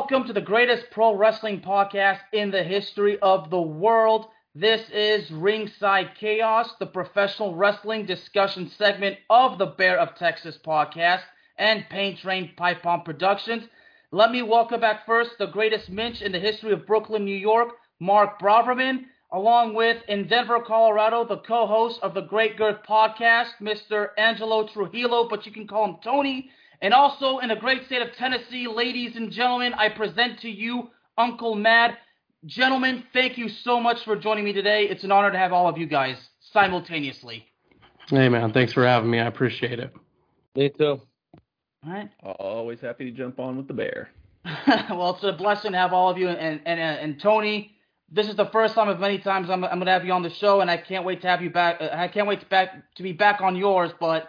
welcome to the greatest pro wrestling podcast in the history of the world. This is Ringside Chaos, the professional wrestling discussion segment of the Bear of Texas podcast and Paint Train Pipe Bomb Productions. Let me welcome back first the greatest Minch in the history of Brooklyn, New York, Mark Braverman, along with in Denver, Colorado, the co-host of the Great Girth podcast, Mr. Angelo Trujillo, but you can call him Tony. And also in the great state of Tennessee, ladies and gentlemen, I present to you Uncle Mad. Gentlemen, thank you so much for joining me today. It's an honor to have all of you guys simultaneously. Hey man, thanks for having me. I appreciate it. Me too. All right. Always happy to jump on with the bear. well, it's a blessing to have all of you. And and uh, and Tony, this is the first time of many times I'm, I'm going to have you on the show, and I can't wait to have you back. Uh, I can't wait to back to be back on yours. But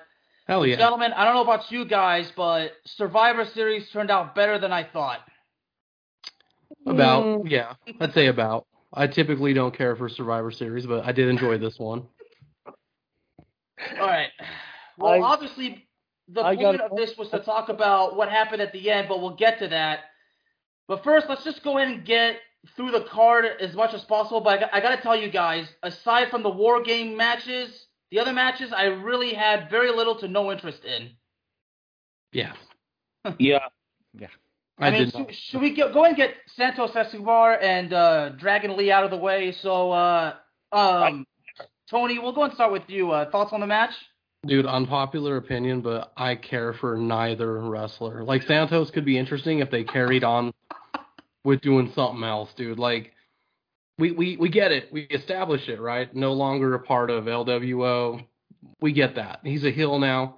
Hell yeah. gentlemen, I don't know about you guys, but Survivor Series turned out better than I thought. About Mm. yeah, I'd say about. I typically don't care for Survivor Series, but I did enjoy this one. All right. Well, I- obviously, the I point of this was to talk about what happened at the end, but we'll get to that. But first, let's just go ahead and get through the card as much as possible. But I I got to tell you guys, aside from the War Game matches, the other matches I really had very little to no interest in. Yeah, Yeah. I, I, mean, should, should we go, go and get Santos Escobar and uh, Dragon Lee out of the way? So, uh, um, Tony, we'll go and start with you. Uh, thoughts on the match? Dude, unpopular opinion, but I care for neither wrestler. Like Santos could be interesting if they carried on with doing something else, dude. Like we we we get it. We establish it, right? No longer a part of LWO. We get that. He's a heel now.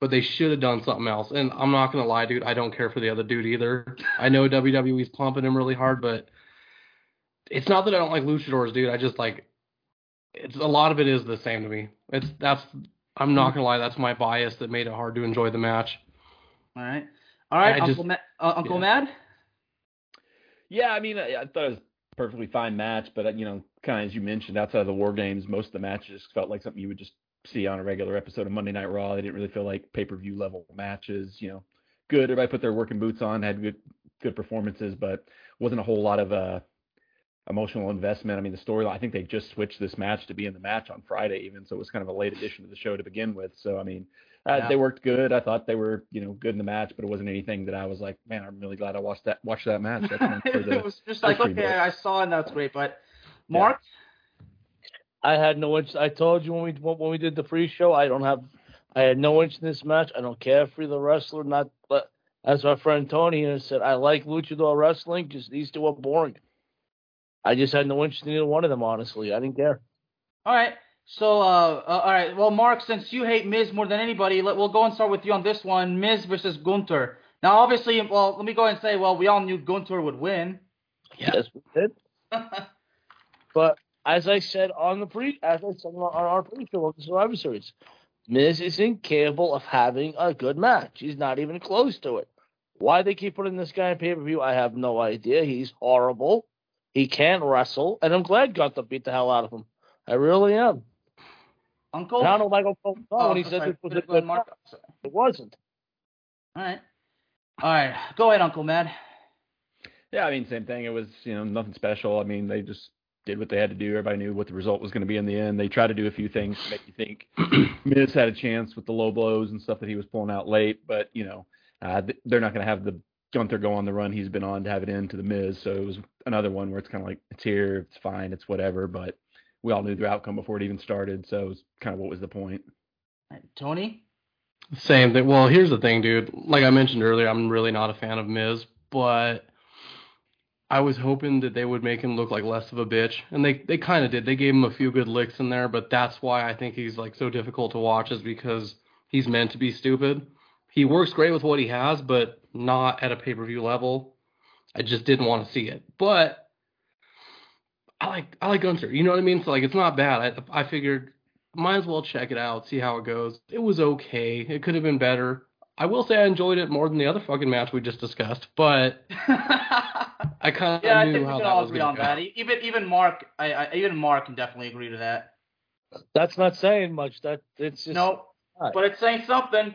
But they should have done something else. And I'm not gonna lie, dude, I don't care for the other dude either. I know WWE's pumping him really hard, but it's not that I don't like luchadors, dude. I just like it's a lot of it is the same to me. It's that's I'm not gonna lie, that's my bias that made it hard to enjoy the match. All right. All right, I Uncle, just- Ma- uh, Uncle yeah. Mad? Yeah, I mean, I, I thought it was a perfectly fine match, but you know, kind of as you mentioned, outside of the war games, most of the matches felt like something you would just see on a regular episode of Monday Night Raw. They didn't really feel like pay per view level matches. You know, good. Everybody put their working boots on, had good good performances, but wasn't a whole lot of uh emotional investment. I mean, the storyline. I think they just switched this match to be in the match on Friday, even so it was kind of a late addition to the show to begin with. So I mean. Uh, Yeah. They worked good. I thought they were, you know, good in the match, but it wasn't anything that I was like, man, I'm really glad I watched that watched that match. That's for the, it was just like, okay, book. I saw and that's great. But Mark, I had no interest. I told you when we when we did the pre-show, I don't have. I had no interest in this match. I don't care for the wrestler. Not, but as my friend Tony here said, I like luchador wrestling. Just these two are boring. I just had no interest in either one of them. Honestly, I didn't care. all right. So, uh, uh, all right. Well, Mark, since you hate Miz more than anybody, let, we'll go and start with you on this one. Miz versus Gunther. Now, obviously, well, let me go ahead and say, well, we all knew Gunther would win. Yeah. Yes, we did. But as I said on the pre, as I said on our pre-show of the Survivor Series, Miz is incapable of having a good match. He's not even close to it. Why they keep putting this guy in pay-per-view, I have no idea. He's horrible. He can't wrestle, and I'm glad Gunther beat the hell out of him. I really am. Uncle? And I don't know Michael Cole Oh, he I'm said sorry. this was a good Mark. match. It wasn't. All right. All right. Go ahead, Uncle Mad. Yeah, I mean, same thing. It was, you know, nothing special. I mean, they just did what they had to do. Everybody knew what the result was going to be in the end. They tried to do a few things to make you think Miz had a chance with the low blows and stuff that he was pulling out late, but you know, uh, they're not going to have the Gunther go on the run he's been on to have it into the Miz. So it was another one where it's kind of like it's here, it's fine, it's whatever. But we all knew the outcome before it even started, so it was kind of what was the point. Tony? Same thing. Well, here's the thing, dude. Like I mentioned earlier, I'm really not a fan of Miz, but I was hoping that they would make him look like less of a bitch, and they they kind of did. They gave him a few good licks in there, but that's why I think he's like so difficult to watch is because he's meant to be stupid. He works great with what he has, but not at a pay-per-view level. I just didn't want to see it. But I like I like Gunther. You know what I mean? So like it's not bad. I I figured might as well check it out, see how it goes. It was okay. It could have been better. I will say I enjoyed it more than the other fucking match we just discussed, but I kind of yeah, I knew think we how can that all was agree going on to go. that. Even even Mark, I, I even Mark can definitely agree to that. That's not saying much. That it's just No, Right. but it's saying something.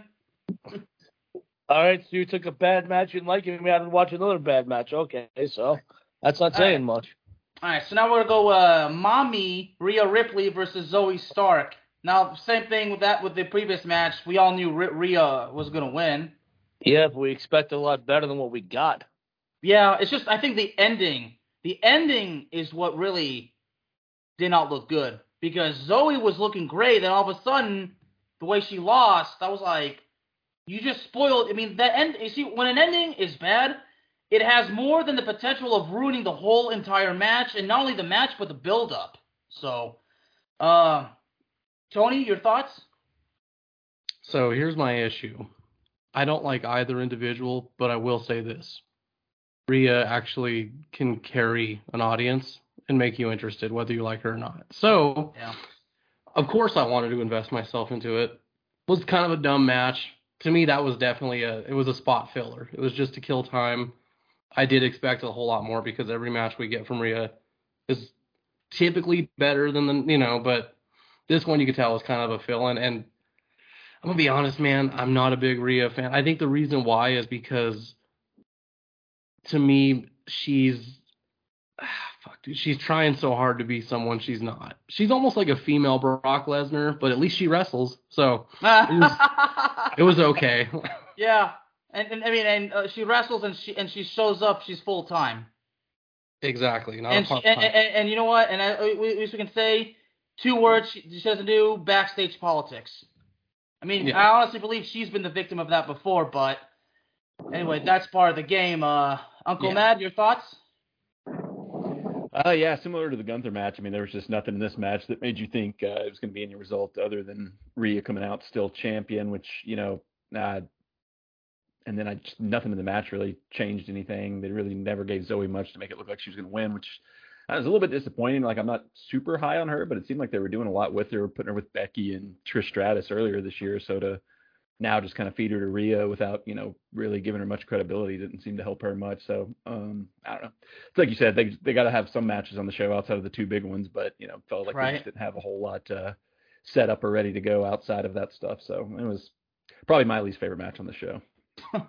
All right, so you took a bad match you didn't like it, and we had to watch another bad match. Okay, so that's not All saying right. much. All right, so now we're gonna go uh, Mommy Rhea Ripley versus Zoey Stark. Now, same thing with that with the previous match. We all knew R- Rhea was gonna win. Yeah, but we expected a lot better than what we got. Yeah, it's just I think the ending, the ending is what really did not look good because Zoey was looking great, and all of a sudden, the way she lost, I was like, you just spoiled. I mean, that end. You see, when an ending is bad, it has more than the potential of ruining the whole entire match, and not only the match but the build up. So, uh, Tony, your thoughts? So here's my issue. I don't like either individual, but I will say this. Rhea actually can carry an audience and make you interested, whether you like her or not. So, Yeah. of course, I wanted to invest myself into it. Was kind of a dumb match. To me, that was definitely a it was a spot filler. It was just to kill time. I did expect a whole lot more because every match we get from Rhea is typically better than the you know, but this one you could tell was kind of a fill in and I'm gonna be honest, man. I'm not a big Rhea fan. I think the reason why is because, to me, she's ah, fuck, dude. She's trying so hard to be someone she's not. She's almost like a female Brock Lesnar, but at least she wrestles, so it was okay. yeah, and, and I mean, and uh, she wrestles and she and she shows up. She's full time. exactly. Not and, a she, and, and, and you know what? And I, we, we can say two words she, she doesn't do backstage politics. I mean, Yeah. I honestly believe she's been the victim of that before, but anyway, that's part of the game. Uh, Uncle Yeah. Mad, your thoughts? Uh, yeah, similar to the Gunther match. I mean, there was just nothing in this match that made you think uh, it was going to be any result other than Rhea coming out still champion, which you know, uh, and then I just nothing in the match really changed anything. They really never gave Zoey much to make it look like she was going to win, which I was a little bit disappointing. Like I'm not super high on her, but it seemed like they were doing a lot with her, putting her with Becky and Trish Stratus earlier this year. So to now just kind of feed her to Rhea without you know really giving her much credibility didn't seem to help her much. So um, I don't know it's like you said, they they got to have some matches on the show outside of the two big ones, but you know, felt like they just didn't have a whole lot uh, set up or ready to go outside of that stuff. So it was probably my least favorite match on the show. All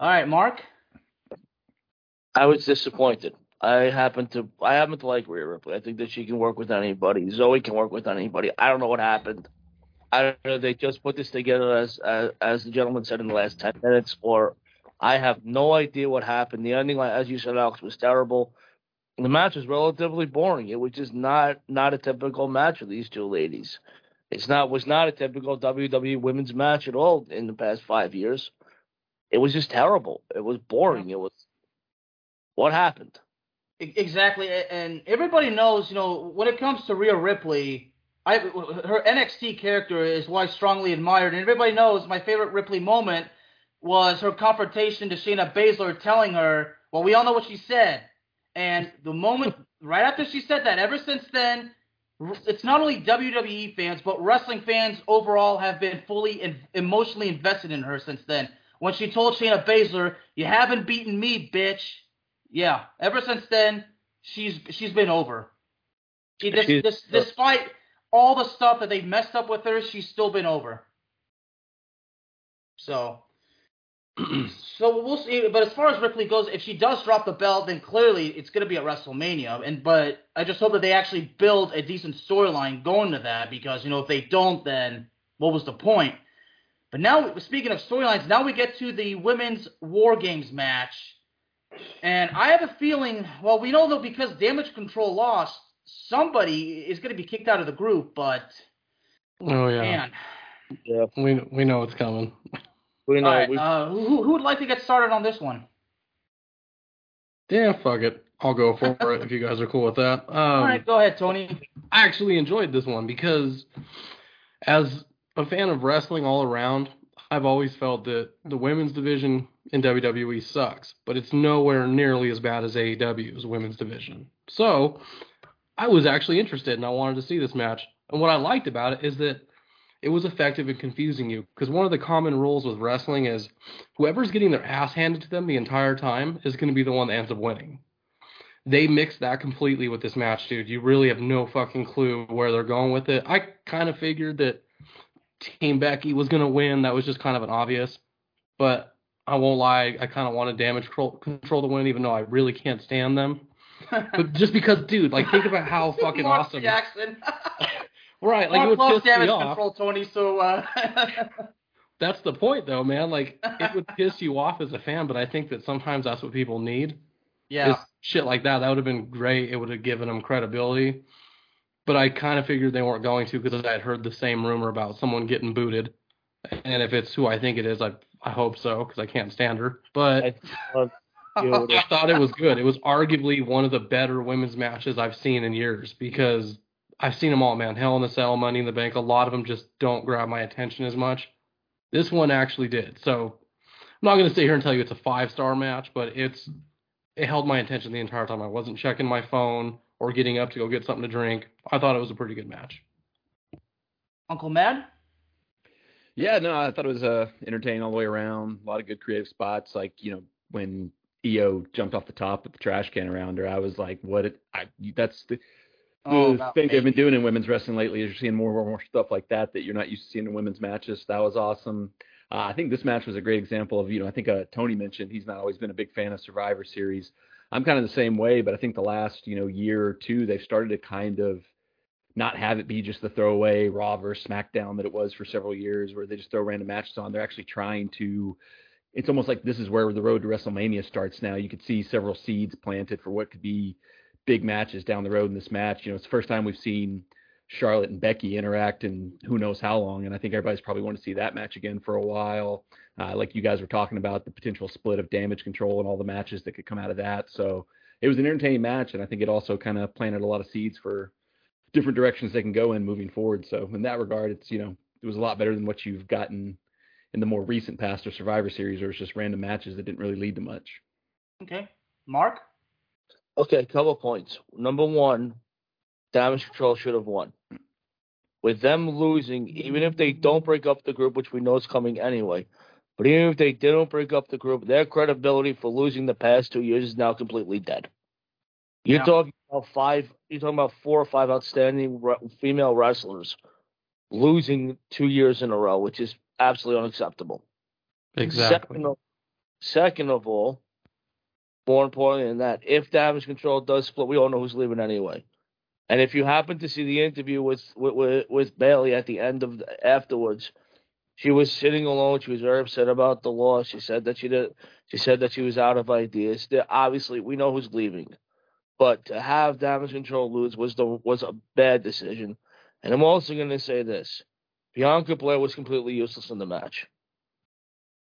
right, Mark. I was disappointed. I happen to I happen to like Rhea Ripley. I think that she can work with anybody. Zoey can work with anybody. I don't know what happened. I don't know. They just put this together as as, as the gentleman said in the last ten minutes, or I have no idea what happened. The ending, as you said, Alex, was terrible. The match was relatively boring. It was just not not a typical match of these two ladies. It's not was not a typical WWE women's match at all in the past five years. It was just terrible. It was boring. It was what happened. Exactly, and everybody knows, you know, when it comes to Rhea Ripley, I her NXT character is why I strongly admired, and everybody knows my favorite Ripley moment was her confrontation to Shayna Baszler, telling her, "Well, we all know what she said," and the moment right after she said that, ever since then, it's not only WWE fans but wrestling fans overall have been fully and emotionally invested in her since then. When she told Shayna Baszler, "You haven't beaten me, bitch." Yeah, ever since then, she's she's been over. She, dis, She's- dis, despite all the stuff that they've messed up with her, she's still been over. So, so we'll see. But as far as Ripley goes, if she does drop the belt, then clearly it's going to be at WrestleMania. And but I just hope that they actually build a decent storyline going to that because you know if they don't, then what was the point? But now, speaking of storylines, now we get to the women's War Games match. And I have a feeling, well, we know that because Damage Control lost, somebody is going to be kicked out of the group, but oh yeah, man. Yeah, we we know it's coming. we know. All right, we, uh, who, who would like to get started on this one? Yeah, fuck it. I'll go for it if you guys are cool with that. Um, All right, go ahead, Tony. I actually enjoyed this one because, as a fan of wrestling all around, I've always felt that the women's division in WWE sucks, but it's nowhere nearly as bad as AEW's women's division. So, I was actually interested and I wanted to see this match. And what I liked about it is that it was effective in confusing you because one of the common rules with wrestling is whoever's getting their ass handed to them the entire time is going to be the one that ends up winning. They mixed that completely with this match, dude. You really have no fucking clue where they're going with it. I kind of figured that Team Becky was going to win. That was just kind of an obvious. But I won't lie, I kind of wanted damage control, to win, even though I really can't stand them. But just because, dude, like think about how fucking awesome. Jackson. Right, like Mark it would loves piss me damage off. control, Tony. So uh, That's the point, though, man. Like it would piss you off as a fan, but I think that sometimes that's what people need. yeah, shit like that. That would have been great. It would have given them credibility. But I kind of figured they weren't going to because I had heard the same rumor about someone getting booted. And if it's who I think it is, I I hope so because I can't stand her. But I thought I thought it was good. It was arguably one of the better women's matches I've seen in years because I've seen them all, man. Hell in a Cell, Money in the Bank. A lot of them just don't grab my attention as much. This one actually did. So I'm not going to sit here and tell you it's a five star match, but it's it held my attention the entire time. I wasn't checking my phone or getting up to go get something to drink. I thought it was a pretty good match. Uncle Mad. Yeah, no, I thought it was uh, entertaining all the way around. A lot of good creative spots. Like you know when Iyo jumped off the top with the trash can around her, I was like, "What? It, I that's the, Oh, the that thing they've been doing in women's wrestling lately. Is you're seeing more and more stuff like that that you're not used to seeing in women's matches. That was awesome. Uh, I think this match was a great example of you know I think uh, Tony mentioned he's not always been a big fan of Survivor Series. I'm kind of the same way, but I think the last you know year or two they've started to kind of not have it be just the throwaway Raw versus SmackDown that it was for several years, where they just throw random matches on. They're actually trying to. It's almost like this is where the road to WrestleMania starts now. You could see several seeds planted for what could be big matches down the road in this match. You know, it's the first time we've seen Charlotte and Becky interact in who knows how long, and I think everybody's probably want to see that match again for a while. Uh, like you guys were talking about the potential split of Damage Control and all the matches that could come out of that. So it was an entertaining match, and I think it also kind of planted a lot of seeds for different directions they can go in moving forward. So in that regard, it's you know it was a lot better than what you've gotten in the more recent past or Survivor Series, where it's just random matches that didn't really lead to much. Okay, Mark. Okay, couple points. Number one, Damage Control should have won. With them losing, even if they don't break up the group, which we know is coming anyway, but even if they didn't break up the group, their credibility for losing the past two years is now completely dead. You're Yeah. talking about five. You're talking about four or five outstanding re- female wrestlers losing two years in a row, which is absolutely unacceptable. Exactly. Second of, second of all, more importantly than that, if damage control does split, we all know who's leaving anyway. And if you happen to see the interview with with with, Bayley at the end of the, afterwards, she was sitting alone. She was very upset about the loss. She said that she did. She said that she was out of ideas. Obviously, we know who's leaving, but to have damage control lose was the was a bad decision. And I'm also going to say this: Bianca Belair was completely useless in the match.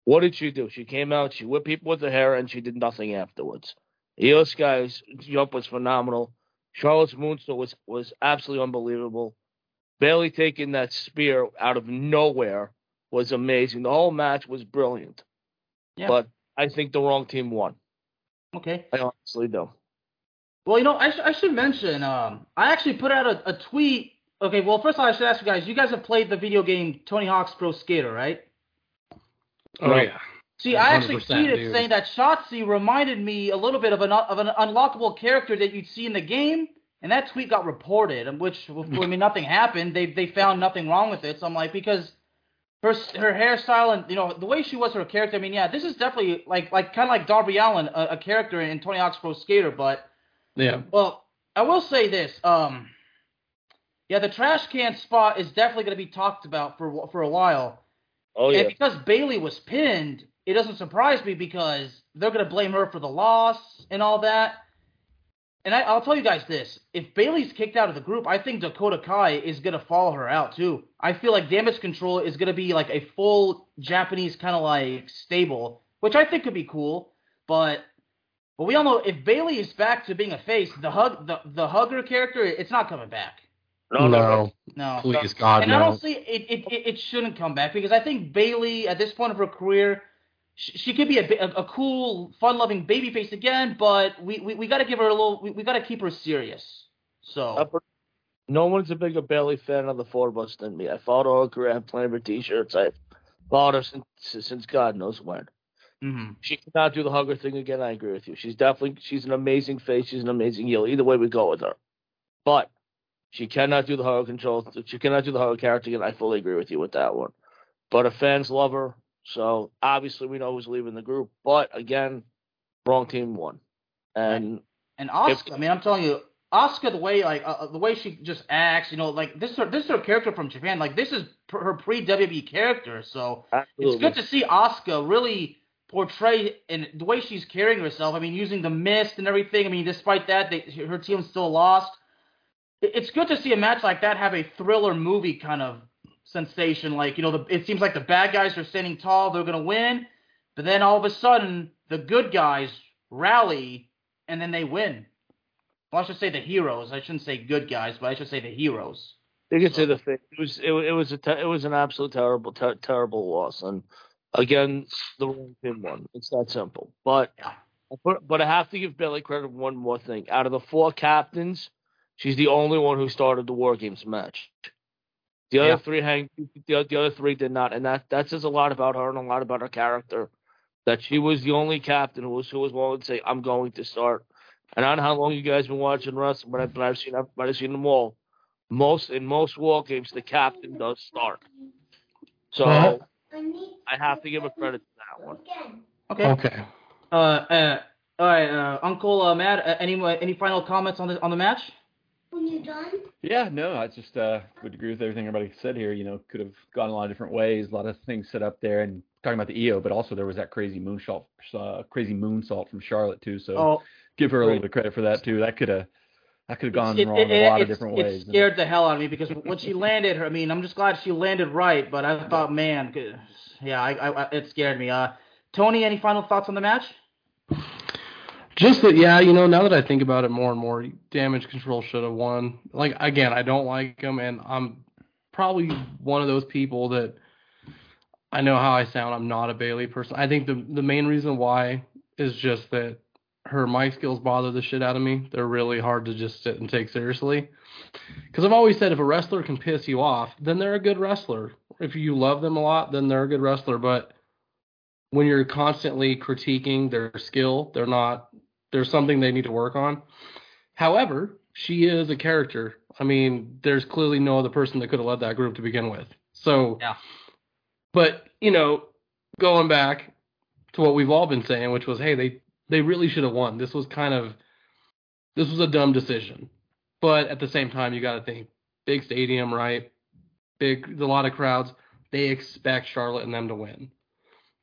What did she do? She came out, she whipped people with her hair, and she did nothing afterwards. Iyo Sky's jump was phenomenal. Charlotte's moonsault was was absolutely unbelievable. Bayley taking that spear out of nowhere was amazing. The whole match was brilliant. Yeah. But I think the wrong team won. Okay. I honestly do. Well, you know, I, sh- I should mention, um, I actually put out a, a tweet. Okay, well, first of all, I should ask you guys. You guys have played the video game Tony Hawk's Pro Skater, right? Oh No. yeah. See, I actually 100%, tweeted dude. saying that Shotzi reminded me a little bit of an of an unlockable character that you'd see in the game, and that tweet got reported, and which I mean nothing happened. They they found nothing wrong with it. So I'm like because her her hairstyle and you know the way she was her character. I mean, yeah, this is definitely like like kind of like Darby Allin, a, a character in Tony Hawk's Pro Skater, but Yeah. well, I will say this. Um, yeah, the trash can spot is definitely going to be talked about for for a while. Oh yeah. And because Bayley was pinned, it doesn't surprise me because they're going to blame her for the loss and all that. And I, I'll tell you guys this: if Bayley's kicked out of the group, I think Dakota Kai is going to follow her out too. I feel like Damage Control is going to be like a full Japanese kind of like stable, which I think could be cool. But but we all know if Bayley is back to being a face, the hug the the hugger character, it's not coming back. no, no, no. No. Please God And I no. don't see it, it, it, it shouldn't come back because I think Bayley, at this point of her career, she, she could be a, a, a cool, fun-loving babyface again, but we, we, we got to give her a little, we, we got to keep her serious. So, No one's a bigger Bayley fan of the four of us than me. I followed her career. I have plenty of her T-shirts. I've followed her since since God knows when. mhm. She cannot do the hugger thing again. I agree with you. She's definitely she's an amazing face. She's an amazing heel. Either way we go with her, but she cannot do the hugger control. She cannot do the hugger character again. I fully agree with you with that one. But her fans love her. So obviously we know who's leaving the group, but again, wrong team won. And And Asuka, I mean, I'm telling you, Asuka, the way like uh, the way she just acts, you know, like this is her, this is her character from Japan. Like this is pr- her pre WWE character. So it's good to see Asuka really portray and the way she's carrying herself. I mean, using the mist and everything. I mean, despite that, they, her team still lost. It's good to see a match like that have a thriller movie kind of sensation. Like you know, the, it seems like the bad guys are standing tall, they're gonna win, but then all of a sudden the good guys rally and then they win. Well, I should say the heroes. I shouldn't say good guys, but I should say the heroes. You can say the thing. It was it, it was a te- it was an absolute terrible ter- terrible loss, and again the wrong team won. It's that simple. But Yeah. but but I have to give Bayley credit for one more thing. Out of the four captains, she's the only one who started the War Games match. The other Yeah. three hang. The, the other three did not, and that that says a lot about her and a lot about her character. That she was the only captain who was who was willing to say, "I'm going to start." And I don't know how long you guys been watching wrestling, but, I, but I've seen I've, I've seen them all. Most in most war games, the captain does start. So Uh-huh. I have to give a credit to that one. Okay. Okay. Uh, uh, all right, uh, Uncle uh, Matt. Uh, any any final comments on the on the match? When you're done, Yeah, no, I just uh, would agree with everything everybody said here. You know, could have gone a lot of different ways, a lot of things set up there, and talking about the Iyo, but also there was that crazy moonsault, uh, crazy moonsault from Charlotte too. So Oh, give her a little bit of credit for that too. That could have that could have gone it, wrong it, a lot of different ways. It scared the hell out of me because when she landed, her. I mean, I'm just glad she landed right, but I thought, man, yeah, I, I, I- it scared me. Uh, Tony, any final thoughts on the match? Just that, yeah, you know, now that I think about it more and more, Damage Control should have won. Like, again, I don't like him, and I'm probably one of those people that I know how I sound. I'm not a Bayley person. I think the the main reason why is just that her mic skills bother the shit out of me. They're really hard to just sit and take seriously. Because I've always said if a wrestler can piss you off, then they're a good wrestler. If you love them a lot, then they're a good wrestler. But when you're constantly critiquing their skill, they're not. There's something they need to work on. However, she is a character. I mean, there's clearly no other person that could have led that group to begin with. So, Yeah. But you know, going back to what we've all been saying, which was, hey, they they really should have won. This was kind of this was a dumb decision. But at the same time, you got to think big stadium, right? Big, a lot of crowds. They expect Charlotte and them to win.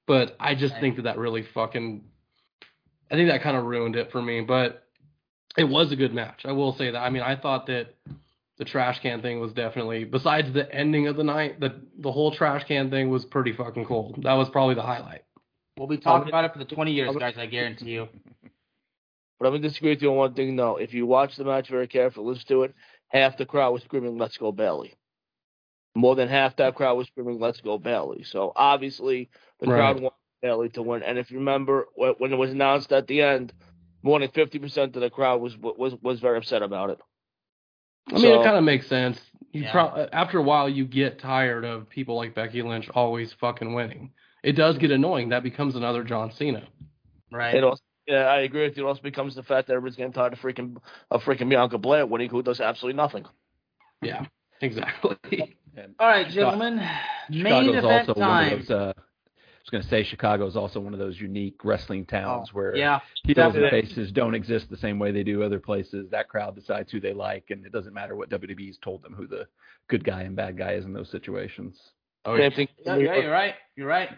But I just Right. think that that really fucking, I think that kind of ruined it for me. But it was a good match. I will say that. I mean, I thought that the trash can thing was definitely, besides the ending of the night, the the whole trash can thing was pretty fucking cool. That was probably the highlight. We'll be talking about it for the 20 years, guys. I guarantee you. But I'm gonna disagree with you on one thing though. If you watch the match very carefully, listen to it, half the crowd was screaming, Let's go Bayley. More than half that crowd was screaming, Let's go Bayley. So obviously the crowd Right. wanted Bayley to win. And if you remember when it was announced at the end, more than fifty percent of the crowd was was was very upset about it. I mean, So- it kind of makes sense. You Yeah. pro- after a while, you get tired of people like Becky Lynch always fucking winning. It does get annoying. That becomes another John Cena. Right. It also, yeah, I agree with you. It also becomes the fact that everybody's getting tired of freaking of freaking Bianca Belair winning, who does absolutely nothing. Yeah, exactly. All right, Chicago- gentlemen. Main Chicago's event also one of those. Uh, I was going to say Chicago is also one of those unique wrestling towns Oh, where yeah. heels and Definitely. faces don't exist the same way they do other places. That crowd decides who they like, and it doesn't matter what WWE's told them who the good guy and bad guy is in those situations. Oh, Same thing. Yeah, yeah, you're right. You're right.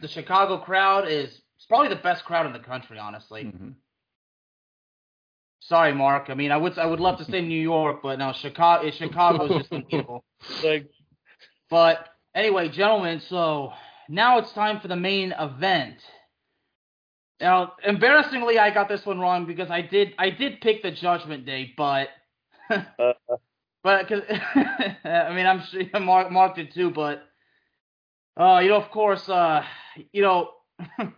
The Chicago crowd is it's probably the best crowd in the country, honestly. Mhm. Sorry, Mark. I mean, I would I would love to say New York, but no, Chicago is Chicago's just unbeatable. Like, But anyway, gentlemen, so now it's time for the main event. Now, embarrassingly, I got this one wrong because I did I did pick the Judgment Day, but but cause, I mean I'm sure Mark Mark did too, but uh, you know, of course, uh, you know.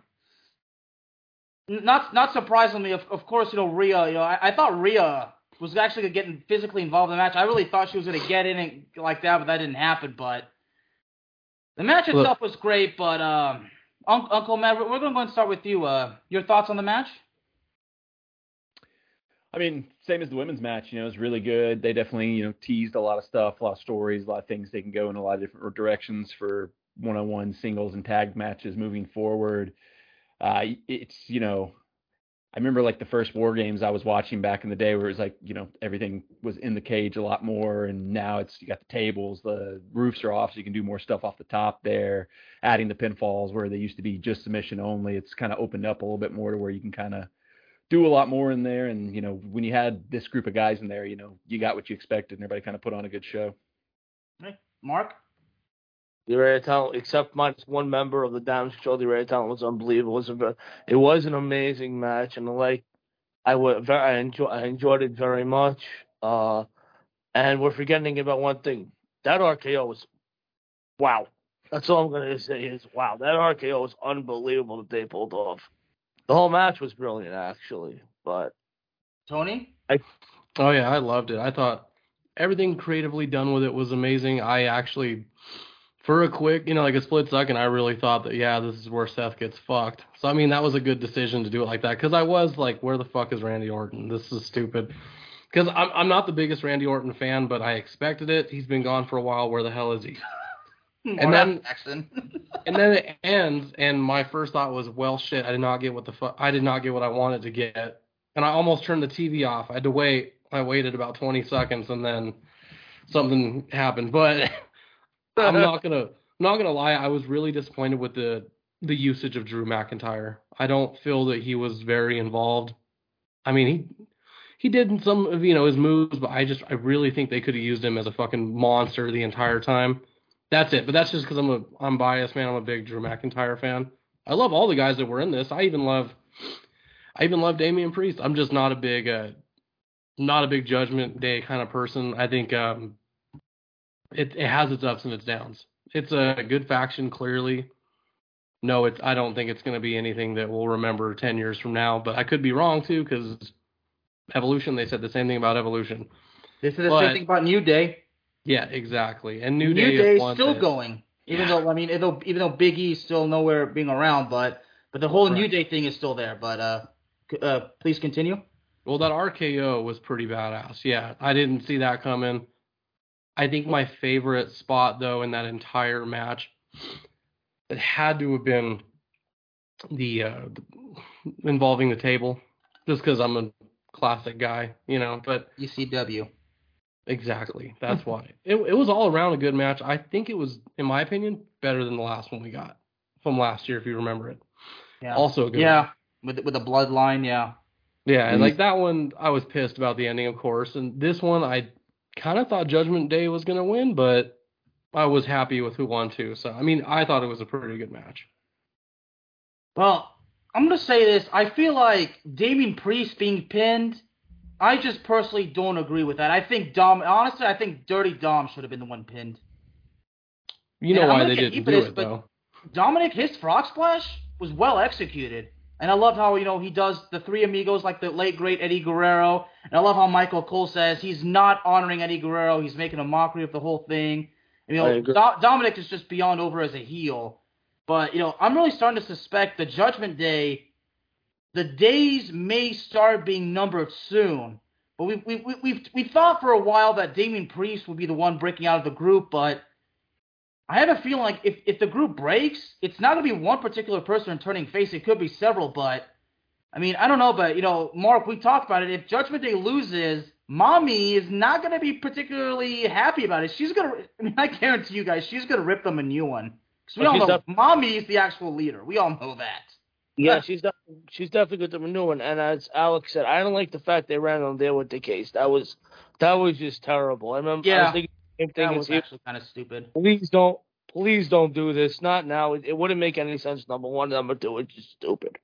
Not not surprisingly, of, of course, you know Rhea. You know, I, I thought Rhea was actually getting physically involved in the match. I really thought she was going to get in and like that, but that didn't happen. But the match Look- itself was great. But um, Un- Uncle Matt, we're going to go and start with you. Uh, your thoughts on the match? I mean, same as the women's match, you know, it's really good. They definitely, you know, teased a lot of stuff, a lot of stories, a lot of things they can go in a lot of different directions for one-on-one singles and tag matches moving forward. Uh, it's you know, I remember like the first War Games I was watching back in the day, where it was like you know everything was in the cage a lot more, and now it's you got the tables, the roofs are off, so you can do more stuff off the top there. Adding the pinfalls where they used to be just submission only, it's kind of opened up a little bit more to where you can kind of do a lot more in there. And you know, when you had this group of guys in there, you know, you got what you expected, and everybody kind of put on a good show. Mark? The Array Talent, except minus one member of the Damage Show, the Array Talent was unbelievable. It was, a, it was an amazing match, and like I would, very, I enjoy, I enjoyed it very much. Uh, and we're forgetting about one thing. That RKO was, wow. That's all I'm gonna say is wow. That RKO was unbelievable that they pulled off. The whole match was brilliant, actually. But Tony? I, Oh yeah, I loved it. I thought everything creatively done with it was amazing. I actually, for a quick, you know, like a split second, I really thought that yeah, this is where Seth gets fucked. So I mean, that was a good decision to do it like that because I was like, where the fuck is Randy Orton? This is stupid. Because I'm I'm not the biggest Randy Orton fan, but I expected it. He's been gone for a while. Where the hell is he? And then- and then it ends, and my first thought was, well, shit, I did not get what the fuck, I did not get what I wanted to get, and I almost turned the TV off. I had to wait. I waited about 20 seconds, and then something happened. But I'm not gonna, I'm not gonna lie. I was really disappointed with the the usage of Drew McIntyre. I don't feel that he was very involved. I mean, he he did some of you know his moves, but I just I really think they could have used him as a fucking monster the entire time. That's it. But that's just because I'm a I'm biased, man. I'm a big Drew McIntyre fan. I love all the guys that were in this. I even love I even love Damian Priest. I'm just not a big uh not a big Judgment Day kind of person. I think um it it has its ups and its downs. It's a good faction, clearly. No, it's I don't think it's going to be anything that we'll remember ten years from now. But I could be wrong too, because Evolution. They said the same thing about Evolution. This is the But- same thing about New Day. Yeah, exactly. And New, New Day, Day is still going, even Yeah. though I mean, even though, even though Big E's still nowhere being around, but but the whole New Day thing is still there. But uh, uh, please continue. Well, that RKO was pretty badass. Yeah, I didn't see that coming. I think my favorite spot though in that entire match, it had to have been the, uh, the involving the table, just because I'm a classic guy, you know. But ECW. exactly, that's why it it was all around a good match. I think it was, in my opinion, better than the last one we got from last year, if you remember it. Yeah. Also a good. yeah. With with the bloodline. Yeah. Yeah, and Mhm. like that one, I was pissed about the ending, of course. And this one, I kind of thought Judgment Day was going to win, but I was happy with who won too. So, I mean, I thought it was a pretty good match. Well, I'm gonna say this. I feel like Damian Priest being pinned. I just personally don't agree with that. I think Dom. Honestly, I think Dirty Dom should have been the one pinned. You know And why they didn't do this, it though. Dominic, his frog splash was well executed. And I love how, you know, he does the three amigos like the late great Eddie Guerrero. And I love how Michael Cole says he's not honoring Eddie Guerrero. He's making a mockery of the whole thing. And, you know. Do- Dominic is just beyond over as a heel. But, you know, I'm really starting to suspect the Judgment Day, the days may start being numbered soon. But we, we, we, we've, we thought for a while that Damian Priest would be the one breaking out of the group, but I have a feeling like if, if the group breaks, it's not gonna be one particular person turning face. It could be several, but I mean, I don't know, but you know, Mark, we talked about it. If Judgment Day loses, Mommy is not gonna be particularly happy about it. She's gonna, I mean, I guarantee you guys, she's gonna rip them a new one. Because we all know def- Mommy is the actual leader. We all know that. Yeah, she's def- she's definitely good to a new one. And as Alex said, I don't like the fact they ran on there with the case. That was that was just terrible. I remember I Yeah. was the That was as actually kind of stupid. Please don't please don't do this. Not now. It, it wouldn't make any sense. Number one, number two, it's just stupid.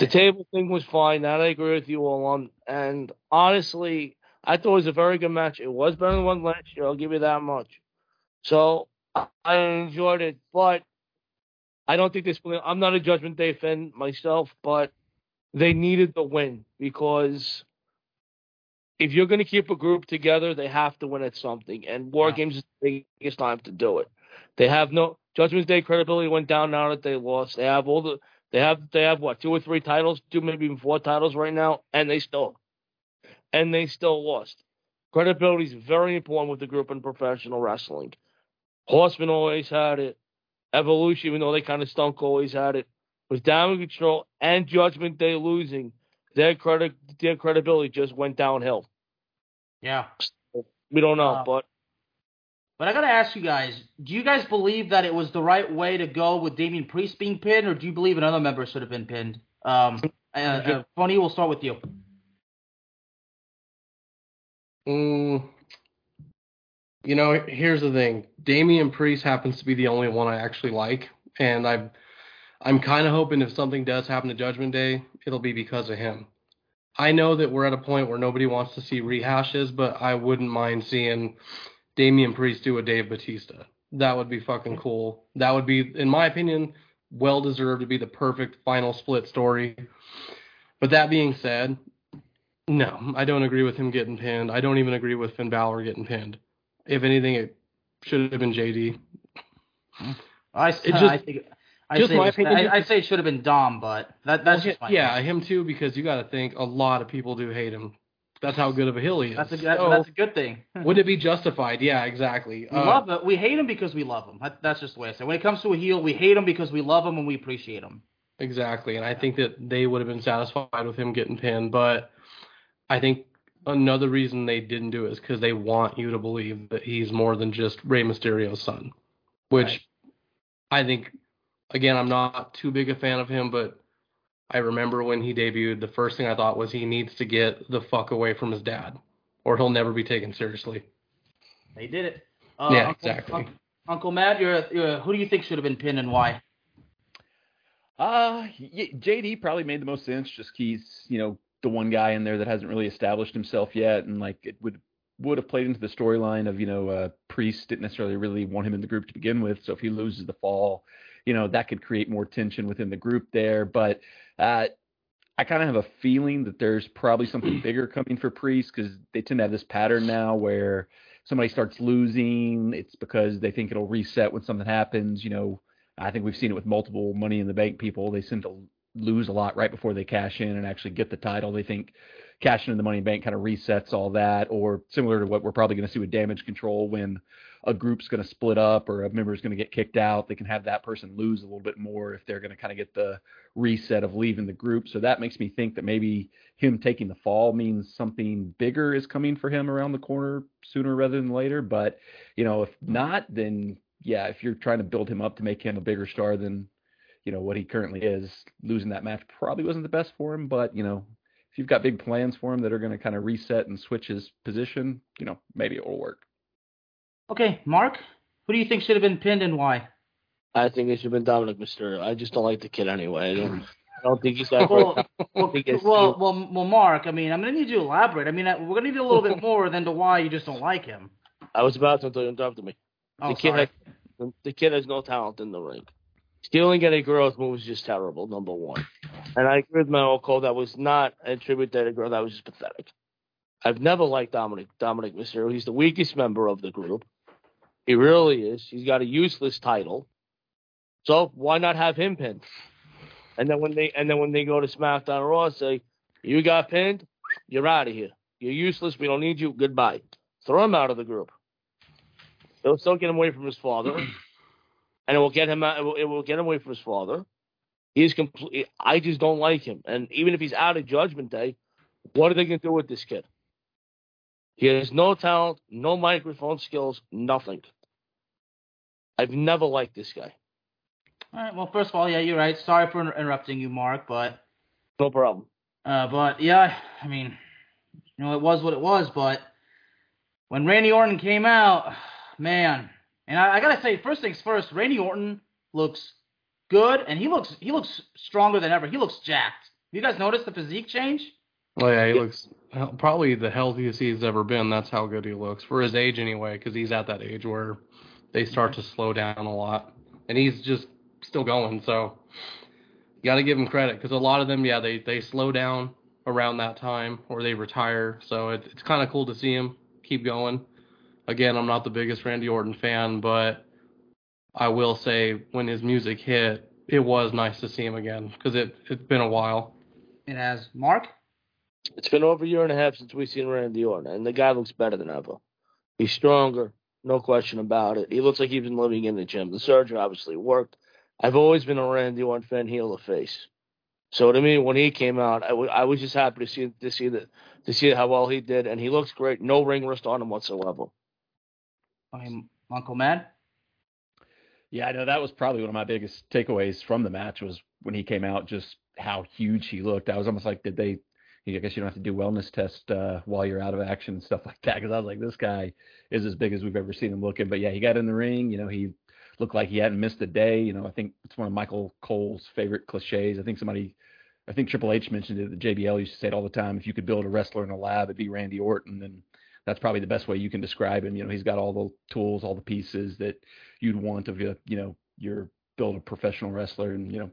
The table thing was fine. That I agree with you all on. And honestly, I thought it was a very good match. It was better than one last year. I'll give you that much. So I- I enjoyed it, but I don't think they split. I'm not a Judgment Day fan myself, but they needed the win because if you're going to keep a group together, they have to win at something. And War Yeah. Games is the biggest time to do it. They have no Judgment Day credibility went down now that they lost. They have all the they have they have what two or three titles, two maybe even four titles right now, and they still and they still lost. Credibility is very important with the group in professional wrestling. Horseman always had it, Evolution, even though they kind of stunk, always had it. Was Damage Control and Judgment Day losing, their credit, their credibility just went downhill. Yeah. We don't know, Uh, but But I gotta ask you guys: Do you guys believe that it was the right way to go with Damian Priest being pinned, or do you believe another member should have been pinned? Um, uh, uh, Funny, we'll start with you. Mm, you know, here's the thing. Damian Priest happens to be the only one I actually like, and I'm I'm kind of hoping if something does happen to Judgment Day, it'll be because of him. I know that we're at a point where nobody wants to see rehashes, but I wouldn't mind seeing Damian Priest do a Dave Batista. That would be fucking cool. That would be, in my opinion, well deserved to be the perfect final split story. But that being said, no, I don't agree with him getting pinned. I don't even agree with Finn Balor getting pinned. If anything, it should have been JD. I, It just- I think. I just say, my it opinion. I, I say it should have been Dom, but that that's Well, just my yeah, opinion. him too, because you got to think a lot of people do hate him. That's how good of a heel he is. That's a that, So, that's a good thing. would it be justified? Yeah, exactly. We Uh, love it. We hate him because we love him. That's just the way I say. it. When it comes to a heel, we hate him because we love him and we appreciate him. Exactly, and I think that they would have been satisfied with him getting pinned, but I think another reason they didn't do it is because they want you to believe that he's more than just Rey Mysterio's son, which Right. I think, again, I'm not too big a fan of him, but I remember when he debuted, the first thing I thought was he needs to get the fuck away from his dad, or he'll never be taken seriously. They did it. Uh, Yeah, Uncle, exactly. Uncle, Uncle Matt, you're, you're, who do you think should have been pinned and why? Uh, JD probably made the most sense. Just he's you know the one guy in there that hasn't really established himself yet, and like it would would have played into the storyline of you know uh, Priest didn't necessarily really want him in the group to begin with. So if he loses the fall, you know that could create more tension within the group there. But uh, I kind of have a feeling that there's probably something bigger coming for Priest because they tend to have this pattern now where somebody starts losing, it's because they think it'll reset when something happens. You know, I think we've seen it with multiple Money in the Bank people. They seem to lose a lot right before they cash in and actually get the title. They think cashing in the Money in the Bank kind of resets all that, or similar to what we're probably going to see with Damage Control when a group's going to split up or a member's going to get kicked out. They can have that person lose a little bit more if they're going to kind of get the reset of leaving the group. So that makes me think that maybe him taking the fall means something bigger is coming for him around the corner sooner rather than later. But you know, if not, then yeah, if you're trying to build him up to make him a bigger star than you know what he currently is, losing that match probably wasn't the best for him. But you know, if you've got big plans for him that are going to kind of reset and switch his position, you know, maybe it will work. Okay, Mark, who do you think should have been pinned and why? I think it should have been Dominic Mysterio. I just don't like the kid anyway. I don't, I don't think he's that Well, well, well, well, well, Mark. I mean, I'm gonna need you to elaborate. I mean, we're gonna need a little bit more than to why you just don't like him. I was about to interrupted me. Oh, the kid sorry. has the kid has no talent in the ring. Stealing any girls move is just terrible, number one. And I agree with Michael Cole that was not a tribute to the girl, that was just pathetic. I've never liked Dominic Dominic Mysterio. He's the weakest member of the group. He really is. He's got a useless title. So why not have him pinned? And then when they and then when they go to SmackDown Raw, say, You got pinned, you're out of here. You're useless, we don't need you, goodbye. Throw him out of the group. It'll still get him away from his father, and it will get him out. It will, it will get him away from his father. He's complete. I just don't like him. And even if he's out of Judgment Day, what are they going to do with this kid? He has no talent, no microphone skills, nothing. I've never liked this guy. All right. Well, first of all, yeah, you're right. Sorry for interrupting you, Mark, but No problem. uh, but yeah, I mean, you know, it was what it was. But when Randy Orton came out, man, and I, I gotta say, first things first, Randy Orton looks good, and he looks he looks stronger than ever. He looks jacked. You guys notice the physique change? Oh yeah, he Yeah. looks probably the healthiest he's ever been. That's how good he looks for his age anyway, because he's at that age where they start to slow down a lot, and he's just still going. So you got to give him credit because a lot of them, yeah, they they slow down around that time or they retire. So it, it's kind of cool to see him keep going. Again, I'm not the biggest Randy Orton fan, but I will say when his music hit, it was nice to see him again because it it's been a while. It has Mark. It's been over a year and a half since we've seen Randy Orton, and the guy looks better than ever. He's stronger, No question about it. He looks like he's been living in the gym. The surgery obviously worked. I've always been a Randy Orton fan, heel to face. So to me, when he came out, I, w- I was just happy to see to see that to see how well he did, and he looks great. No ring rust on him whatsoever. I mean, Uncle Mad. Yeah, I know that was probably one of my biggest takeaways from the match was when he came out, just how huge he looked. I was almost like, did they? I guess you don't have to do wellness test uh, while you're out of action and stuff like that. Because I was like, this guy is as big as we've ever seen him looking. But yeah, he got in the ring. You know, he looked like he hadn't missed a day. You know, I think it's one of Michael Cole's favorite cliches. I think somebody, I think Triple H mentioned it. The JBL used to say it all the time. If you could build a wrestler in a lab, it'd be Randy Orton. And that's probably the best way you can describe him. You know, he's got all the tools, all the pieces that you'd want of you, you know, your build a professional wrestler. And you know,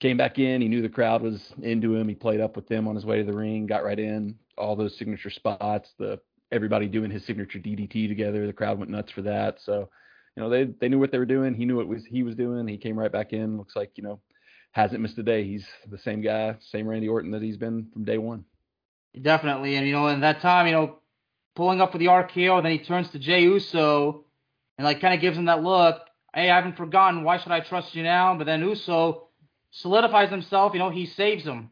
came back in. He knew the crowd was into him. He played up with them on his way to the ring, got right in. All those signature spots, the everybody doing his signature DDT together. The crowd went nuts for that. So, you know, they they knew what they were doing. He knew what was he was doing. He came right back in. Looks like you know hasn't missed a day. He's the same guy, same Randy Orton that he's been from day one. Definitely, and you know, in that time, you know, pulling up with the RKO, then he turns to Jey Uso and like kind of gives him that look. Hey, I haven't forgotten. Why should I trust you now? But then Uso solidifies himself. You know, he saves him.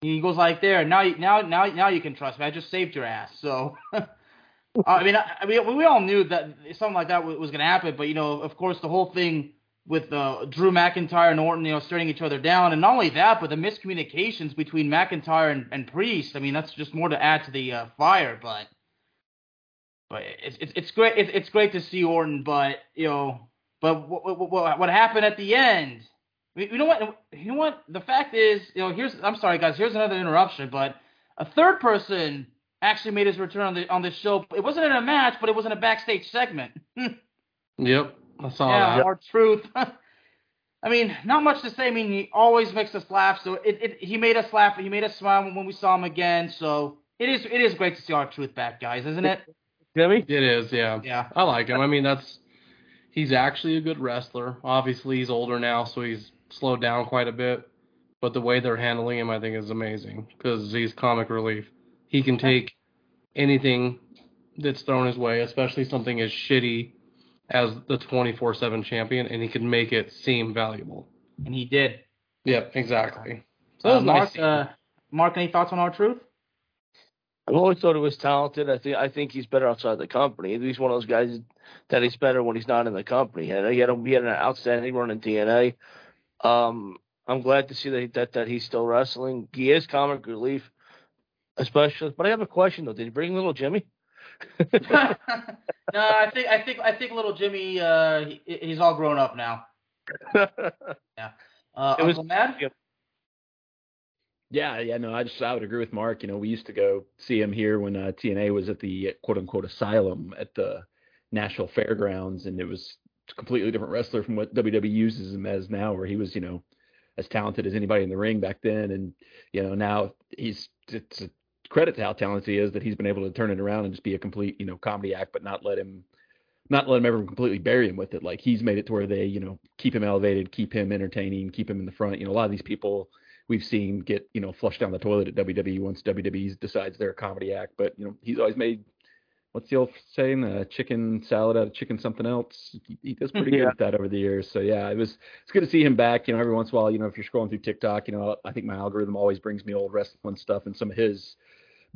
He goes like there. Now, now, now, now you can trust me. I just saved your ass. So, I mean, I, I mean, we all knew that something like that was going to happen. But you know, of course, the whole thing with uh, Drew McIntyre and Orton, you know, staring each other down, and not only that, but the miscommunications between McIntyre and, and Priest. I mean, that's just more to add to the uh, fire. But, but it's it's, it's great. It's, it's great to see Orton, but you know, but what, what, what happened at the end? You know what? You know what? The fact is, you know, here's. I'm sorry, guys. Here's another interruption, but a third person actually made his return on the on the show. It wasn't in a match, but it was in a backstage segment. yep, I saw yeah, that. R-Truth. I mean, not much to say. I mean, he always makes us laugh. So it, it he made us laugh. He made us smile when we saw him again. So it is it is great to see R-Truth back, guys, isn't it? Jimmy? It is, yeah. Yeah. I like him. I mean, that's he's actually a good wrestler. Obviously, he's older now, so he's slowed down quite a bit. But the way they're handling him, I think, is amazing because he's comic relief. He can take anything that's thrown his way, especially something as shitty as the 24/7 champion, and he can make it seem valuable. And he did. Yep, exactly. So Uh, Mark, nice. uh, Mark, any thoughts on R-Truth? I've always thought he was talented. I think I think he's better outside the company. He's one of those guys that he's better when he's not in the company. And he had a, he had an outstanding run in TNA. Um, I'm glad to see that, that that he's still wrestling. He is comic relief, especially. But I have a question though. Did he bring little Jimmy? no, I think I think I think little Jimmy, uh, he, he's all grown up now. Yeah. Uh, It was- Uncle Mad? Yeah, yeah, no, I just I would agree with Mark. You know, we used to go see him here when uh, TNA was at the quote unquote asylum at the Nashville Fairgrounds, and it was a completely different wrestler from what WWE uses him as now, where he was, you know, as talented as anybody in the ring back then, and you know now he's it's a credit to how talented he is that he's been able to turn it around and just be a complete, you know, comedy act, but not let him not let him ever completely bury him with it. Like he's made it to where they, you know, keep him elevated, keep him entertaining, keep him in the front. You know, a lot of these people we've seen get, you know, flushed down the toilet at WWE once WWE decides they're a comedy act. But, you know, he's always made what's the old saying? Uh, chicken salad out of chicken something else. He, he does pretty good at that over the years. So yeah, it was it's good to see him back. You know, every once in a while, you know, if you're scrolling through TikTok, you know, I think my algorithm always brings me old wrestling stuff and some of his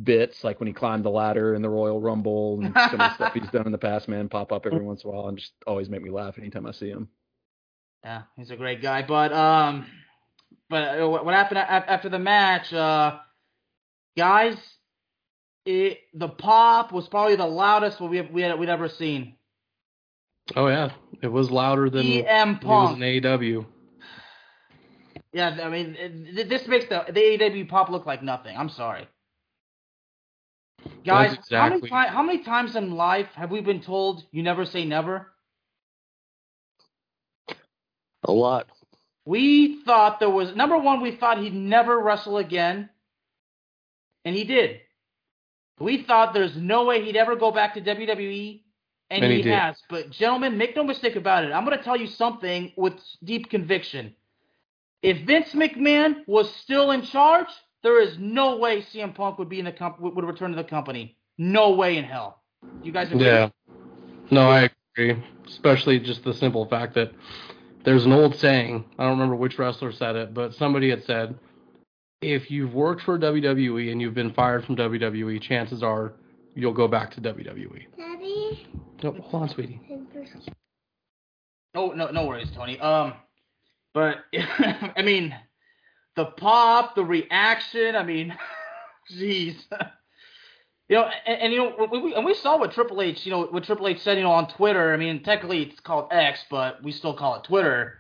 bits, like when he climbed the ladder in the Royal Rumble and some of the stuff he's done in the past, man, pop up every once in a while and just always make me laugh anytime I see him. Yeah, he's a great guy. But um, but uh, what what happened after the match? Uh, guys, it the pop was probably the loudest we we had, we'd ever seen. oh yeah, it was louder than EM it was Punk. AEW. Yeah, I mean, it, this makes the the AEW pop look like nothing. I'm sorry. Guys, That's how, many how many times in life have we been told you never say never? A lot. We thought there was number one. We thought he'd never wrestle again, and he did. We thought there's no way he'd ever go back to WWE, and, And he, he has. But gentlemen, make no mistake about it. I'm going to tell you something with deep conviction. If Vince McMahon was still in charge, there is no way CM Punk would be in the comp- would would return to the company. No way in hell. You guys agree? Yeah. No, I agree. Especially just the simple fact that there's an old saying. I don't remember which wrestler said it, but somebody had said, if you've worked for WWE and you've been fired from WWE, chances are you'll go back to WWE. Daddy. No, hold on, sweetie. Oh no, no worries, Tony. Um, but I mean, the pop, the reaction. I mean, jeez. You know, and, and you know, we, and we saw what Triple H, you know, what Triple H said, you know, on Twitter. I mean, technically it's called X, but we still call it Twitter.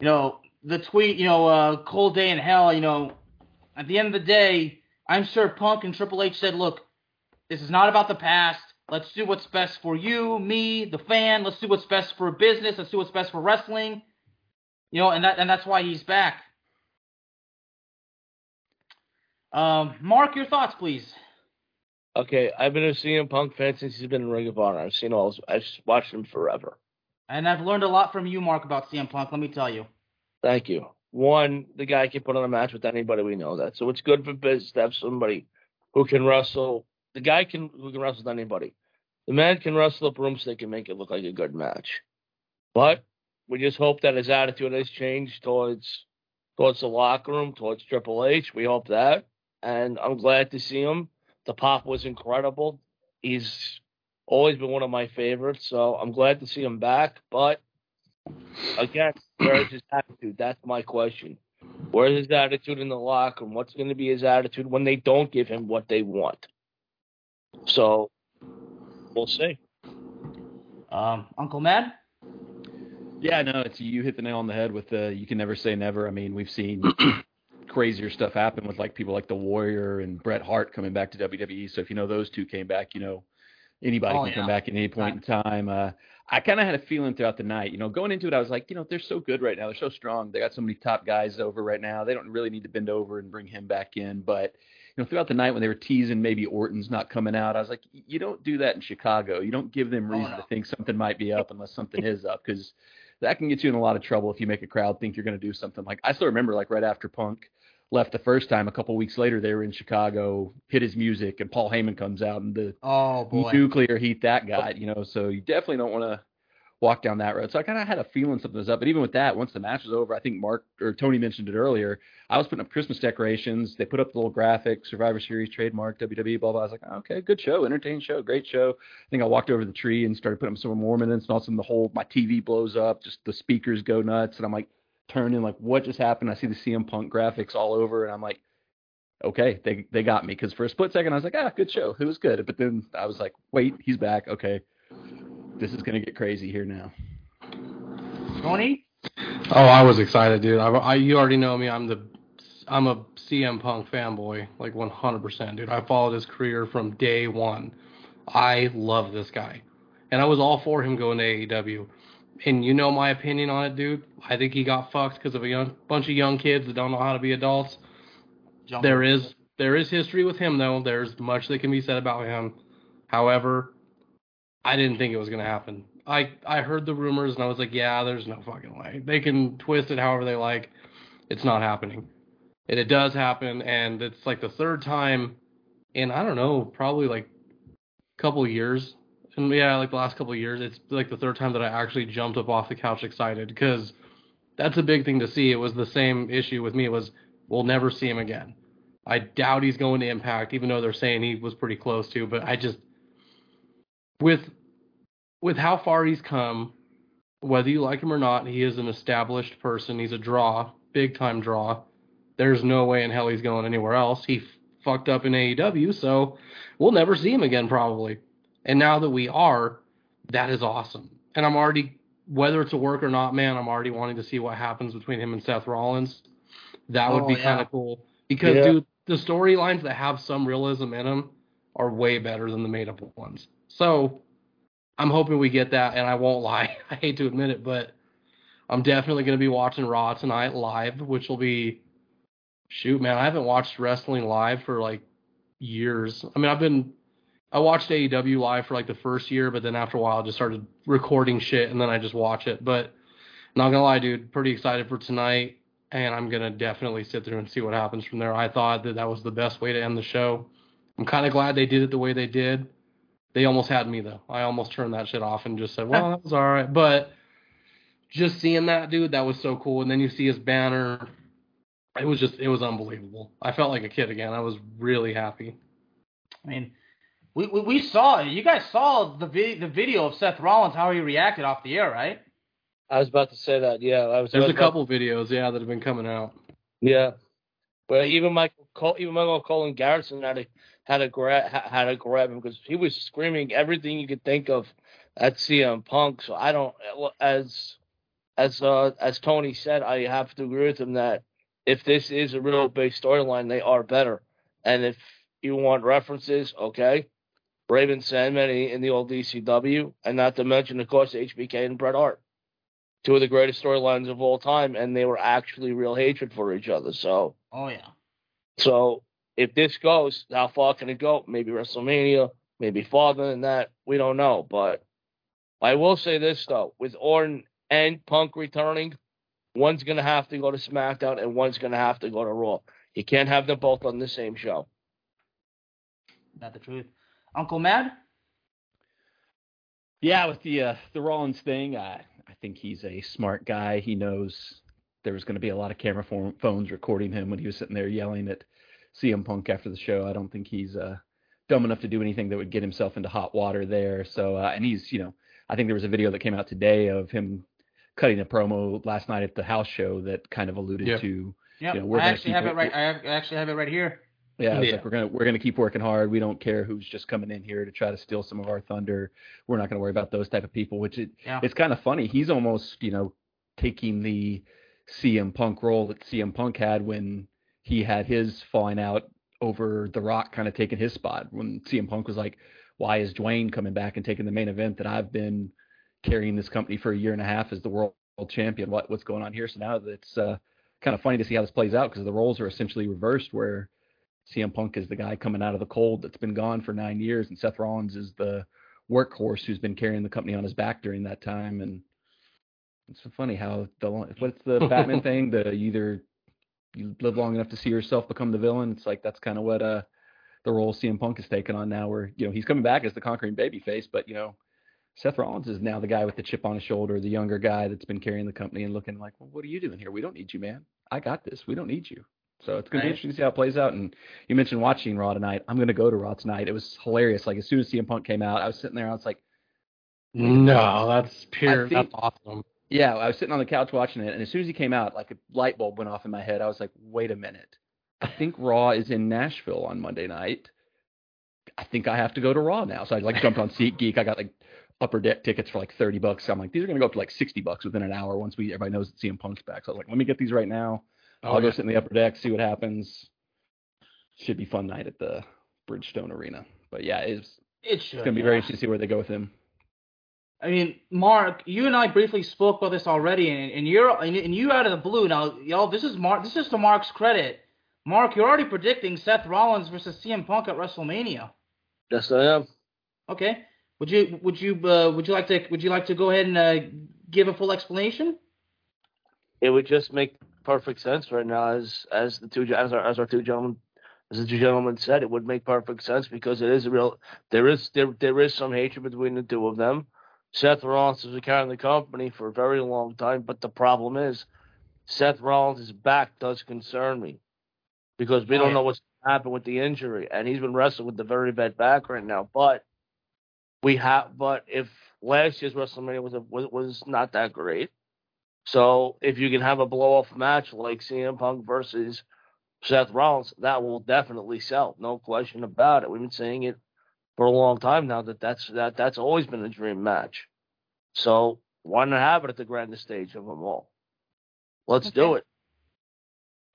You know, the tweet, you know, uh, cold day in hell. You know, at the end of the day, I'm sure Punk and Triple H said, look, this is not about the past. Let's do what's best for you, me, the fan. Let's do what's best for business. Let's do what's best for wrestling. You know, and that and that's why he's back. Um, Mark, your thoughts, please. Okay, I've been a CM Punk fan since he's been in Ring of Honor. I've seen all. His, I've watched him forever. And I've learned a lot from you, Mark, about CM Punk. Let me tell you. Thank you. One, the guy can put on a match with anybody. We know that. So it's good for business to have somebody who can wrestle. The guy can who can wrestle with anybody. The man can wrestle a broomstick and make it look like a good match. But we just hope that his attitude has changed towards towards the locker room, towards Triple H. We hope that. And I'm glad to see him. The pop was incredible. He's always been one of my favorites, so I'm glad to see him back. But again, where's his attitude? That's my question. Where's his attitude in the locker room? What's going to be his attitude when they don't give him what they want? So we'll see. Um, Uncle Mad. Yeah, no, it's you hit the nail on the head with the you can never say never. I mean, we've seen crazier stuff happened with like people like the Warrior and Bret Hart coming back to WWE. So if you know those two came back, you know anybody Oh, can yeah. come back at any point in time. Uh, I kind of had a feeling throughout the night, you know, going into it, I was like, you know, they're so good right now. They're so strong. They got so many top guys over right now. They don't really need to bend over and bring him back in. But you know, throughout the night when they were teasing maybe Orton's not coming out, I was like, you don't do that in Chicago. You don't give them Oh, reason no. to think something might be up unless something is up because that can get you in a lot of trouble if you make a crowd think you're going to do something. Like I still remember, like right after Punk left the first time, a couple weeks later, they were in Chicago, hit his music, and Paul Heyman comes out and the Oh boy. nuclear heat that got, you know. So you definitely don't want to walk down that road. So I kind of had a feeling something was up. But even with that, once the match was over, I think Mark or Tony mentioned it earlier. I was putting up Christmas decorations. They put up the little graphic, Survivor Series trademark, WWE, blah blah. I was like, oh, okay, good show, entertaining show, great show. I think I walked over the tree and started putting up some more minutes, and all of a sudden the whole my TV blows up, just the speakers go nuts, and I'm like turning like, what just happened? I see the CM Punk graphics all over, and I'm like. Okay, they they got me because for a split second I was like, ah, good show, it was good, but then I was like, wait, he's back. Okay, this is gonna get crazy here now. Tony. Oh, I was excited, dude. I, I you already know me. I'm the I'm a CM Punk fanboy, like 100%, dude. I followed his career from day one. I love this guy, and I was all for him going to AEW. And you know my opinion on it, dude. I think he got fucked because of a young bunch of young kids that don't know how to be adults. Jump There is there is history with him though. There's much that can be said about him. However, I didn't think it was gonna happen. I I heard the rumors and I was like, yeah, there's no fucking way. They can twist it however they like. It's not happening. And it does happen, and it's like the third time in I don't know, probably like a couple years. And yeah, like the last couple years, it's like the third time that I actually jumped up off the couch excited because that's a big thing to see. It was the same issue with me. It was we'll never see him again. I doubt he's going to Impact, even though they're saying he was pretty close to. But I just with with how far he's come, whether you like him or not, he is an established person. He's a draw, big time draw. There's no way in hell he's going anywhere else. He fucked up in AEW, so we'll never see him again probably. And now that we are, that is awesome. And I'm already, whether it's a work or not, man, I'm already wanting to see what happens between him and Seth Rollins. That would Oh, be yeah. kind of cool because, Yeah. dude, the storylines that have some realism in them are way better than the made up ones. So I'm hoping we get that, and I won't lie. I hate to admit it, but I'm definitely going to be watching Raw tonight live, which will be shoot, man. I haven't watched wrestling live for like years. I mean, I've been I watched AEW live for like the first year, but then after a while, I just started recording shit, and then I just watch it. But not gonna lie, dude, pretty excited for tonight, and I'm gonna definitely sit through and see what happens from there. I thought that that was the best way to end the show. I'm kind of glad they did it the way they did. They almost had me though. I almost turned that shit off and just said, "Well, that was all right." But just seeing that dude, that was so cool. And then you see his banner. It was just, it was unbelievable. I felt like a kid again. I was really happy. I mean, we, we, we saw you guys saw the vi- the video of Seth Rollins how he reacted off the air, right? I was about to say that. Yeah, I was. I There's was a couple videos, yeah, that have been coming out. Yeah, but even Michael Cole, even Michael Cole and Garrison had to had to grab had to grab him because he was screaming everything you could think of at CM Punk. So I don't as as uh, as Tony said, I have to agree with him that if this is a real big storyline, they are better. And if you want references, okay, Raven Sandman in the old ECW, and not to mention, of course, HBK and Bret Hart, two of the greatest storylines of all time, and they were actually real hatred for each other. So, oh yeah. So if this goes, how far can it go? Maybe WrestleMania, maybe farther than that. We don't know, but I will say this though: with Orton and Punk returning, one's gonna have to go to SmackDown and one's gonna have to go to Raw. You can't have them both on the same show. Not the truth. Uncle Mad? Yeah, with the uh, the Rollins thing, I I think he's a smart guy. He knows there was going to be a lot of camera phones recording him when he was sitting there yelling at CM Punk after the show. I don't think he's uh, dumb enough to do anything that would get himself into hot water there. So, uh, and he's, you know, I think there was a video that came out today of him cutting a promo last night at the house show that kind of alluded yep. to. Yeah, you know, I actually have it right. I actually have it right here. Yeah, yeah. like we're gonna we're gonna keep working hard. We don't care who's just coming in here to try to steal some of our thunder. We're not gonna worry about those type of people. Which it, yeah. it's kind of funny. He's almost you know taking the CM Punk role that CM Punk had when he had his falling out over The Rock, kind of taking his spot when CM Punk was like, "Why is Dwayne coming back and taking the main event that I've been carrying this company for a year and a half as the world champion? What what's going on here?" So now it's uh, kind of funny to see how this plays out because the roles are essentially reversed where CM Punk is the guy coming out of the cold that's been gone for nine years, and Seth Rollins is the workhorse who's been carrying the company on his back during that time. And it's so funny how the what's the Batman thing? The either you live long enough to see yourself become the villain. It's like that's kind of what uh the role CM Punk is taking on now, where you know he's coming back as the conquering babyface, but you know Seth Rollins is now the guy with the chip on his shoulder, the younger guy that's been carrying the company and looking like, well, what are you doing here? We don't need you, man. I got this. We don't need you. So it's going to be interesting to see how it plays out. And you mentioned watching Raw tonight. I'm going to go to Raw tonight. It was hilarious. Like as soon as CM Punk came out, I was sitting there. I was like, No, that's pure. Think, that's awesome. Yeah, I was sitting on the couch watching it, and as soon as he came out, like a light bulb went off in my head. I was like, wait a minute. I think Raw is in Nashville on Monday night. I think I have to go to Raw now. So I like jumped on SeatGeek. I got like upper deck tickets for like 30 bucks. So I'm like, these are going to go up to like 60 bucks within an hour once we everybody knows that CM Punk's back. So I was like, let me get these right now. Oh, I'll yeah. go sit in the upper deck, see what happens. Should be fun night at the Bridgestone Arena. But yeah, it's it should, it's going to be yeah. very interesting to see where they go with him. I mean, Mark, you and I briefly spoke about this already, and, and you're and you out of the blue now, y'all. This is Mark. This is to Mark's credit. Mark, you're already predicting Seth Rollins versus CM Punk at WrestleMania. Yes, I am. Okay. Would you would you uh, would you like to would you like to go ahead and uh, give a full explanation? It would just make perfect sense right now, as as the two as our as our two gentlemen as the two gentlemen said, it would make perfect sense because it is a real there is there there is some hatred between the two of them. Seth Rollins has been carrying the company for a very long time, but the problem is Seth Rollins' back does concern me because we don't know what's happened with the injury, and he's been wrestling with the very bad back right now. But we have, but if last year's WrestleMania was a, was was not that great, so if you can have a blow off match like CM Punk versus Seth Rollins, that will definitely sell, no question about it. We've been saying it for a long time now that that's that that's always been a dream match. So why not have it at the grandest stage of them all? Let's okay. do it.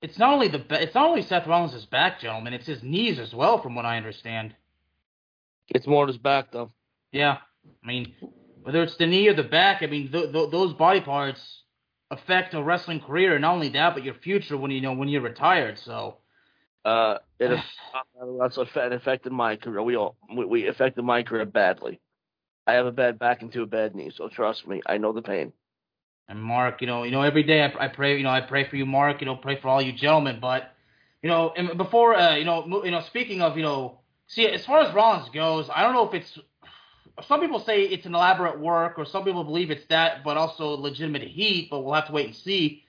It's not only the it's not only Seth Rollins' back, gentlemen. It's his knees as well, from what I understand. It's more his back, though. Yeah, I mean, whether it's the knee or the back, I mean, th- th- those body parts affect a wrestling career, and not only that, but your future when you know when you're retired. So, uh, it that's what affected my career. We all we, we affected my career badly. I have a bad back and two bad knees, so trust me, I know the pain. And Mark, you know, you know, every day I, I pray, you know, I pray for you, Mark. You know, pray for all you gentlemen. But, you know, and before, uh, you know, you know, speaking of, you know, see, as far as Rollins goes, I don't know if it's some people say it's an elaborate work, or some people believe it's that, but also legitimate heat. But we'll have to wait and see.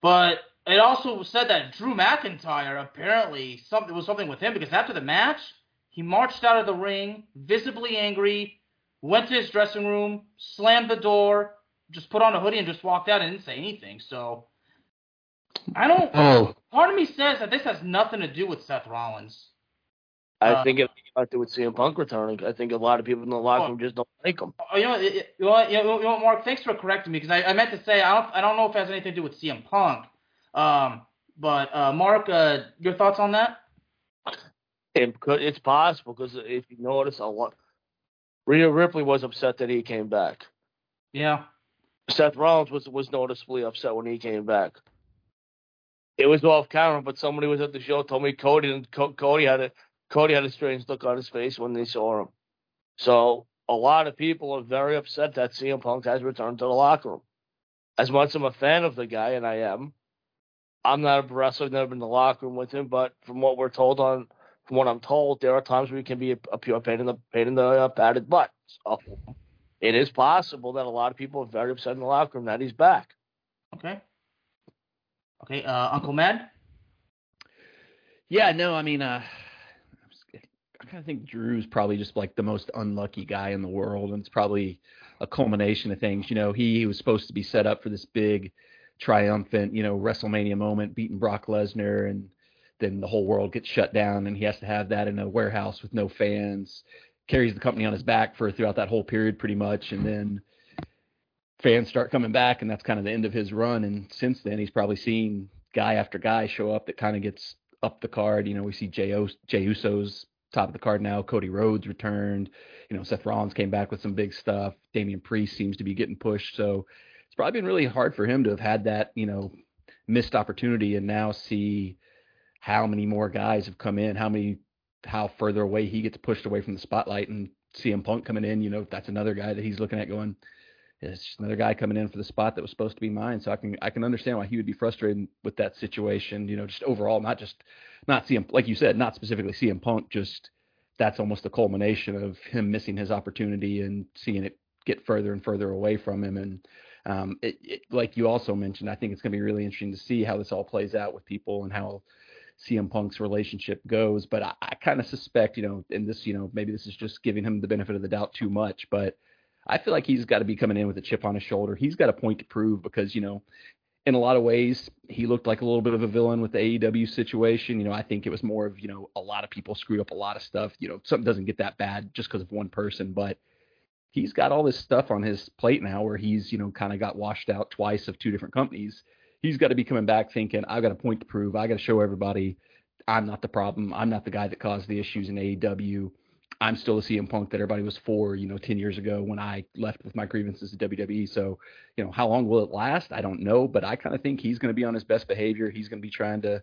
But it also said that Drew McIntyre apparently something was something with him because after the match, he marched out of the ring, visibly angry, went to his dressing room, slammed the door, just put on a hoodie and just walked out and didn't say anything. So I don't. Oh, Part of me says that this has nothing to do with Seth Rollins. I Uh, think it to do with CM Punk returning. I think a lot of people in the locker room just don't like him. Oh, you know, it- it- you know, you know, you know what, Mark? Thanks for correcting me because I, I meant to say I don't. I don't know if it has anything to do with CM Punk. Um, but uh, Mark, uh, your thoughts on that? It could, it's possible because if you notice, a lot. Rhea Ripley was upset that he came back. Yeah. Seth Rollins was was noticeably upset when he came back. It was off camera, but somebody was at the show told me Cody and Co- Cody had a Cody had a strange look on his face when they saw him. So a lot of people are very upset that CM Punk has returned to the locker room. As much as I'm a fan of the guy, and I am, I'm not a wrestler. I've never been in the locker room with him, but from what we're told on, from what I'm told, there are times where he can be a, a pure pain in the pain in the uh, padded butt. So it is possible that a lot of people are very upset in the locker room that he's back. Okay. Okay. Uh, Uncle Mad. Yeah, no, I mean, uh, I kind of think Drew's probably just like the most unlucky guy in the world, and it's probably a culmination of things. You know, he was supposed to be set up for this big, triumphant, you know, WrestleMania moment, beating Brock Lesnar, and then the whole world gets shut down, and he has to have that in a warehouse with no fans. Carries the company on his back for throughout that whole period, pretty much, and then fans start coming back, and that's kind of the end of his run. And since then, he's probably seen guy after guy show up that kind of gets up the card. You know, we see Jey, o- Uso's top of the card now. Cody Rhodes returned. You know, Seth Rollins came back with some big stuff. Damian Priest seems to be getting pushed. So it's probably been really hard for him to have had that, you know, missed opportunity and now see how many more guys have come in, how many, how further away he gets pushed away from the spotlight and CM Punk coming in. You know, that's another guy that he's looking at going, it's another guy coming in for the spot that was supposed to be mine. So I can I can understand why he would be frustrated with that situation. You know, just overall, not just not CM like you said, not specifically CM Punk. Just that's almost the culmination of him missing his opportunity and seeing it get further and further away from him. And um, it, it, like you also mentioned, I think it's going to be really interesting to see how this all plays out with people and how CM Punk's relationship goes. But I, I kind of suspect, you know, and this, you know, maybe this is just giving him the benefit of the doubt too much, but I feel like he's got to be coming in with a chip on his shoulder. He's got a point to prove because, you know, in a lot of ways, he looked like a little bit of a villain with the AEW situation. You know, I think it was more of, you know, a lot of people screwed up a lot of stuff. You know, something doesn't get that bad just because of one person, but he's got all this stuff on his plate now where he's, you know, kind of got washed out twice of two different companies. He's got to be coming back thinking, I've got a point to prove. I got to show everybody I'm not the problem. I'm not the guy that caused the issues in AEW. I'm still a CM Punk that everybody was for, you know, 10 years ago when I left with my grievances at WWE. So, you know, how long will it last? I don't know, but I kind of think he's going to be on his best behavior. He's going to be trying to,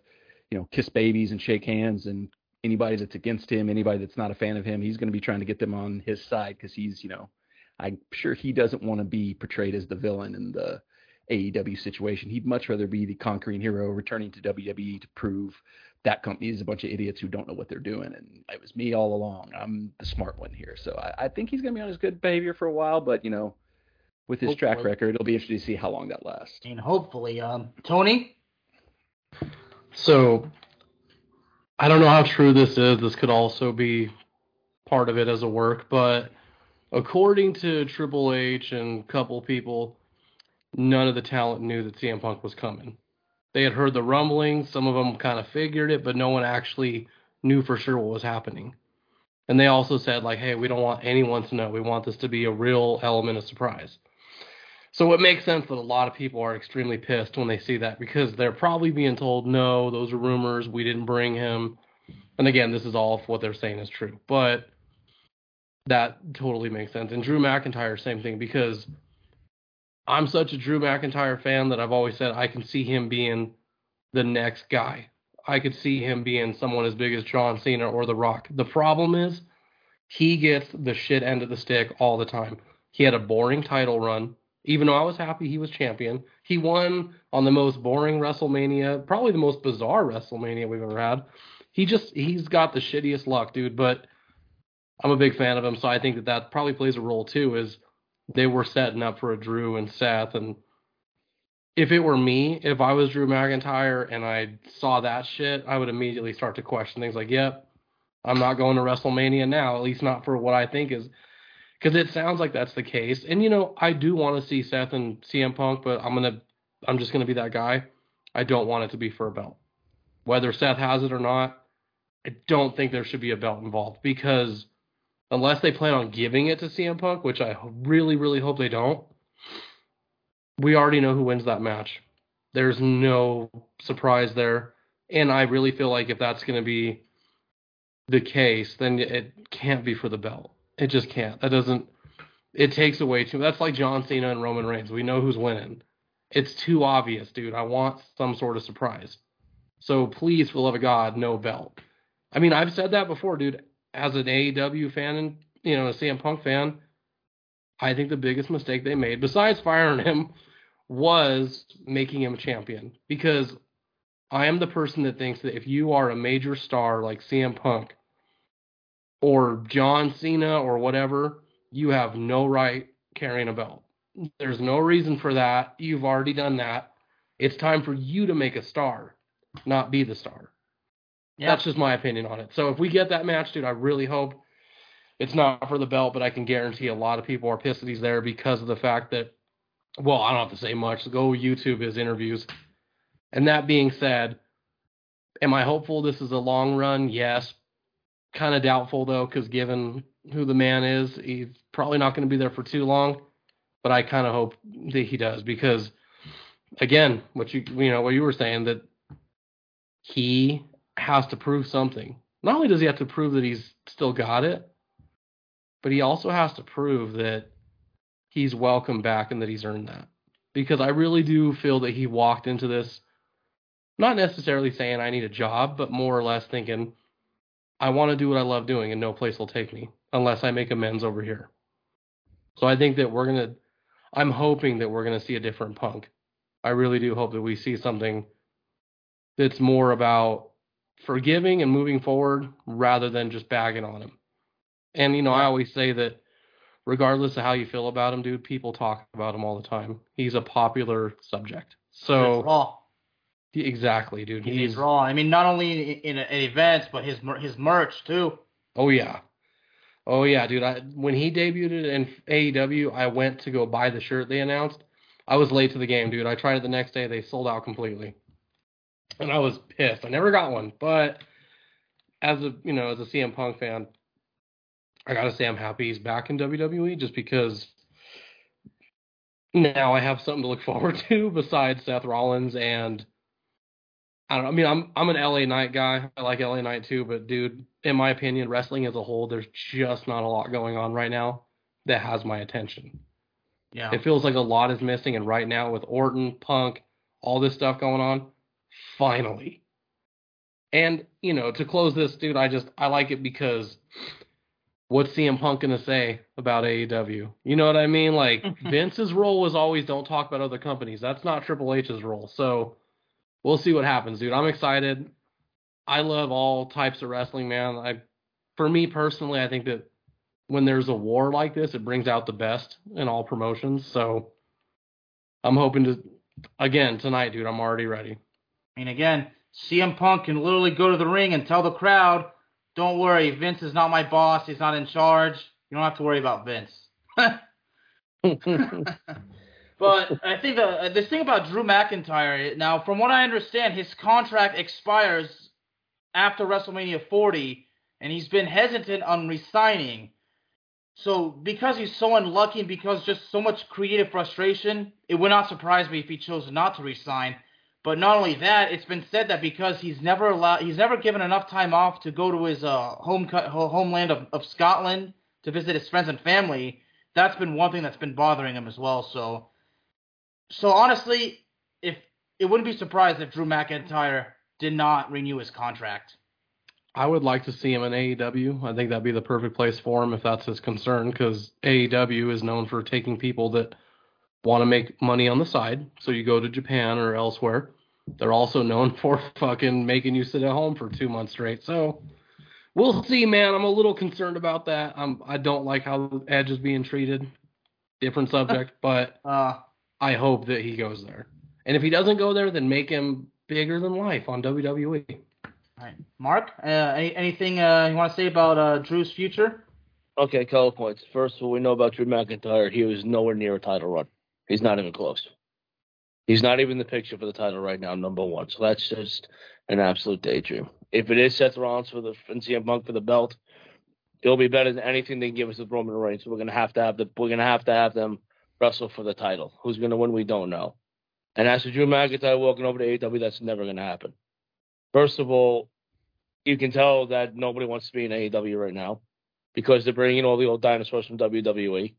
you know, kiss babies and shake hands and anybody that's against him, anybody that's not a fan of him, he's going to be trying to get them on his side because he's, you know, I'm sure he doesn't want to be portrayed as the villain in the AEW situation. He'd much rather be the conquering hero returning to WWE to prove that company is a bunch of idiots who don't know what they're doing. And it was me all along. I'm the smart one here. So I, I think he's going to be on his good behavior for a while, but, you know, with his track record, it'll be interesting to see how long that lasts. And hopefully, um, Tony. So I don't know how true this is. This could also be part of it as a work, but according to Triple H and a couple people, none of the talent knew that CM Punk was coming. They had heard the rumblings, some of them kind of figured it, but no one actually knew for sure what was happening. And they also said like, "Hey, we don't want anyone to know. We want this to be a real element of surprise." So it makes sense that a lot of people are extremely pissed when they see that because they're probably being told, no, those are rumors. We didn't bring him. And again, this is all what they're saying is true. But that totally makes sense. And Drew McIntyre, same thing, because I'm such a Drew McIntyre fan that I've always said I can see him being the next guy. I could see him being someone as big as John Cena or The Rock. The problem is he gets the shit end of the stick all the time. He had a boring title run even though I was happy he was champion. He won on the most boring WrestleMania, probably the most bizarre WrestleMania we've ever had. He just he's got the shittiest luck, dude. But I'm a big fan of him, so I think that that probably plays a role too. Is they were setting up for a Drew and Seth, and if it were me, if I was Drew McIntyre and I saw that shit, I would immediately start to question things like, "Yep, I'm not going to WrestleMania now, at least not for what I think is." Because it sounds like that's the case, and you know, I do want to see Seth and CM Punk, but I'm gonna, I'm just gonna be that guy. I don't want it to be for a belt, whether Seth has it or not. I don't think there should be a belt involved because unless they plan on giving it to CM Punk, which I really, really hope they don't, we already know who wins that match. There's no surprise there. And I really feel like if that's going to be the case, then it can't be for the belt. It just can't. That doesn't. It takes away too. That's like John Cena and Roman Reigns. We know who's winning. It's too obvious, dude. I want some sort of surprise. So please, for the love of God, no belt. I mean, I've said that before, dude. As an AEW fan and you know a CM Punk fan, I think the biggest mistake they made, besides firing him, was making him a champion. Because I am the person that thinks that if you are a major star like CM Punk or John Cena or whatever, you have no right carrying a belt. There's no reason for that. You've already done that. It's time for you to make a star, not be the star. Yeah. That's just my opinion on it. So if we get that match, dude, I really hope it's not for the belt, but I can guarantee a lot of people are pissed that he's there because of the fact that, well, I don't have to say much. Go YouTube his interviews. And that being said, am I hopeful this is a long run? Yes. Kind of doubtful though, because given who the man is, he's probably not going to be there for too long. But I kind of hope that he does because, again, what you you know what you were saying that he has to prove something. Not only does he have to prove that he's still got it, but he also has to prove that he's welcome back and that he's earned that. Because I really do feel that he walked into this not necessarily saying I need a job, but more or less thinking I want to do what I love doing and no place will take me unless I make amends over here. So I think that we're going to I'm hoping that we're going to see a different punk. I really do hope that we see something that's more about forgiving and moving forward rather than just bagging on him. And you know, I always say that regardless of how you feel about him, dude, people talk about him all the time. He's a popular subject. So raw. exactly, dude. He's, He's raw. I mean, not only in, in, in events, but his his merch too. oh yeah. Oh yeah, dude. I when he debuted in AEW, I went to go buy the shirt they announced. I was late to the game, dude. I tried it the next day. They sold out completely. And I was pissed. I never got one, but as a, you know, as a CM Punk fan, I got to say I'm happy he's back in WWE just because now I have something to look forward to besides Seth Rollins and I don't know. I mean, I'm I'm an LA Knight guy. I like LA Knight too, but dude, in my opinion, wrestling as a whole, there's just not a lot going on right now that has my attention. Yeah. It feels like a lot is missing, and right now with Orton, Punk, all this stuff going on, finally. And you know, to close this, dude, I just I like it because what's CM Punk gonna say about AEW? You know what I mean? Like Vince's role was always don't talk about other companies. That's not Triple H's role. So we'll see what happens, dude. I'm excited. I love all types of wrestling, man. I for me personally, I think that when there's a war like this, it brings out the best in all promotions. So I'm hoping to again tonight, dude. I'm already ready. I mean, again, CM Punk can literally go to the ring and tell the crowd, "Don't worry, Vince is not my boss. He's not in charge. You don't have to worry about Vince." But I think the uh, this thing about Drew McIntyre now, from what I understand, his contract expires after WrestleMania 40, and he's been hesitant on resigning. So because he's so unlucky and because just so much creative frustration, it would not surprise me if he chose not to resign. But not only that, it's been said that because he's never allowed, he's never given enough time off to go to his uh, home homeland of, of Scotland to visit his friends and family. That's been one thing that's been bothering him as well. So, so honestly, if it wouldn't be surprised if Drew McIntyre did not renew his contract. I would like to see him in AEW. I think that'd be the perfect place for him if that's his concern, because AEW is known for taking people that want to make money on the side. So you go to Japan or elsewhere. They're also known for fucking making you sit at home for two months straight. So We'll see, man. I'm a little concerned about that. I'm I don't like how Edge is being treated. Different subject, but Uh, I hope that he goes there. And if he doesn't go there, then make him bigger than life on. WWE. all right. Mark, uh, any, anything uh, you want to say about uh, Drew's future? Okay, couple points. First of all, we know about Drew McIntyre. He was nowhere near a title run. He's not even close. He's not even the picture for the title right now, number one. So that's just an absolute daydream. If it is Seth Rollins for the and CM Punk for the belt, it'll be better than anything they can give us with Roman Reigns. So we're gonna have to have the we're gonna have to have them wrestle for the title. Who's gonna win? We don't know. And as for Drew McIntyre walking over to AEW, that's never gonna happen. First of all, you can tell that nobody wants to be in AEW right now because they're bringing all the old dinosaurs from WWE.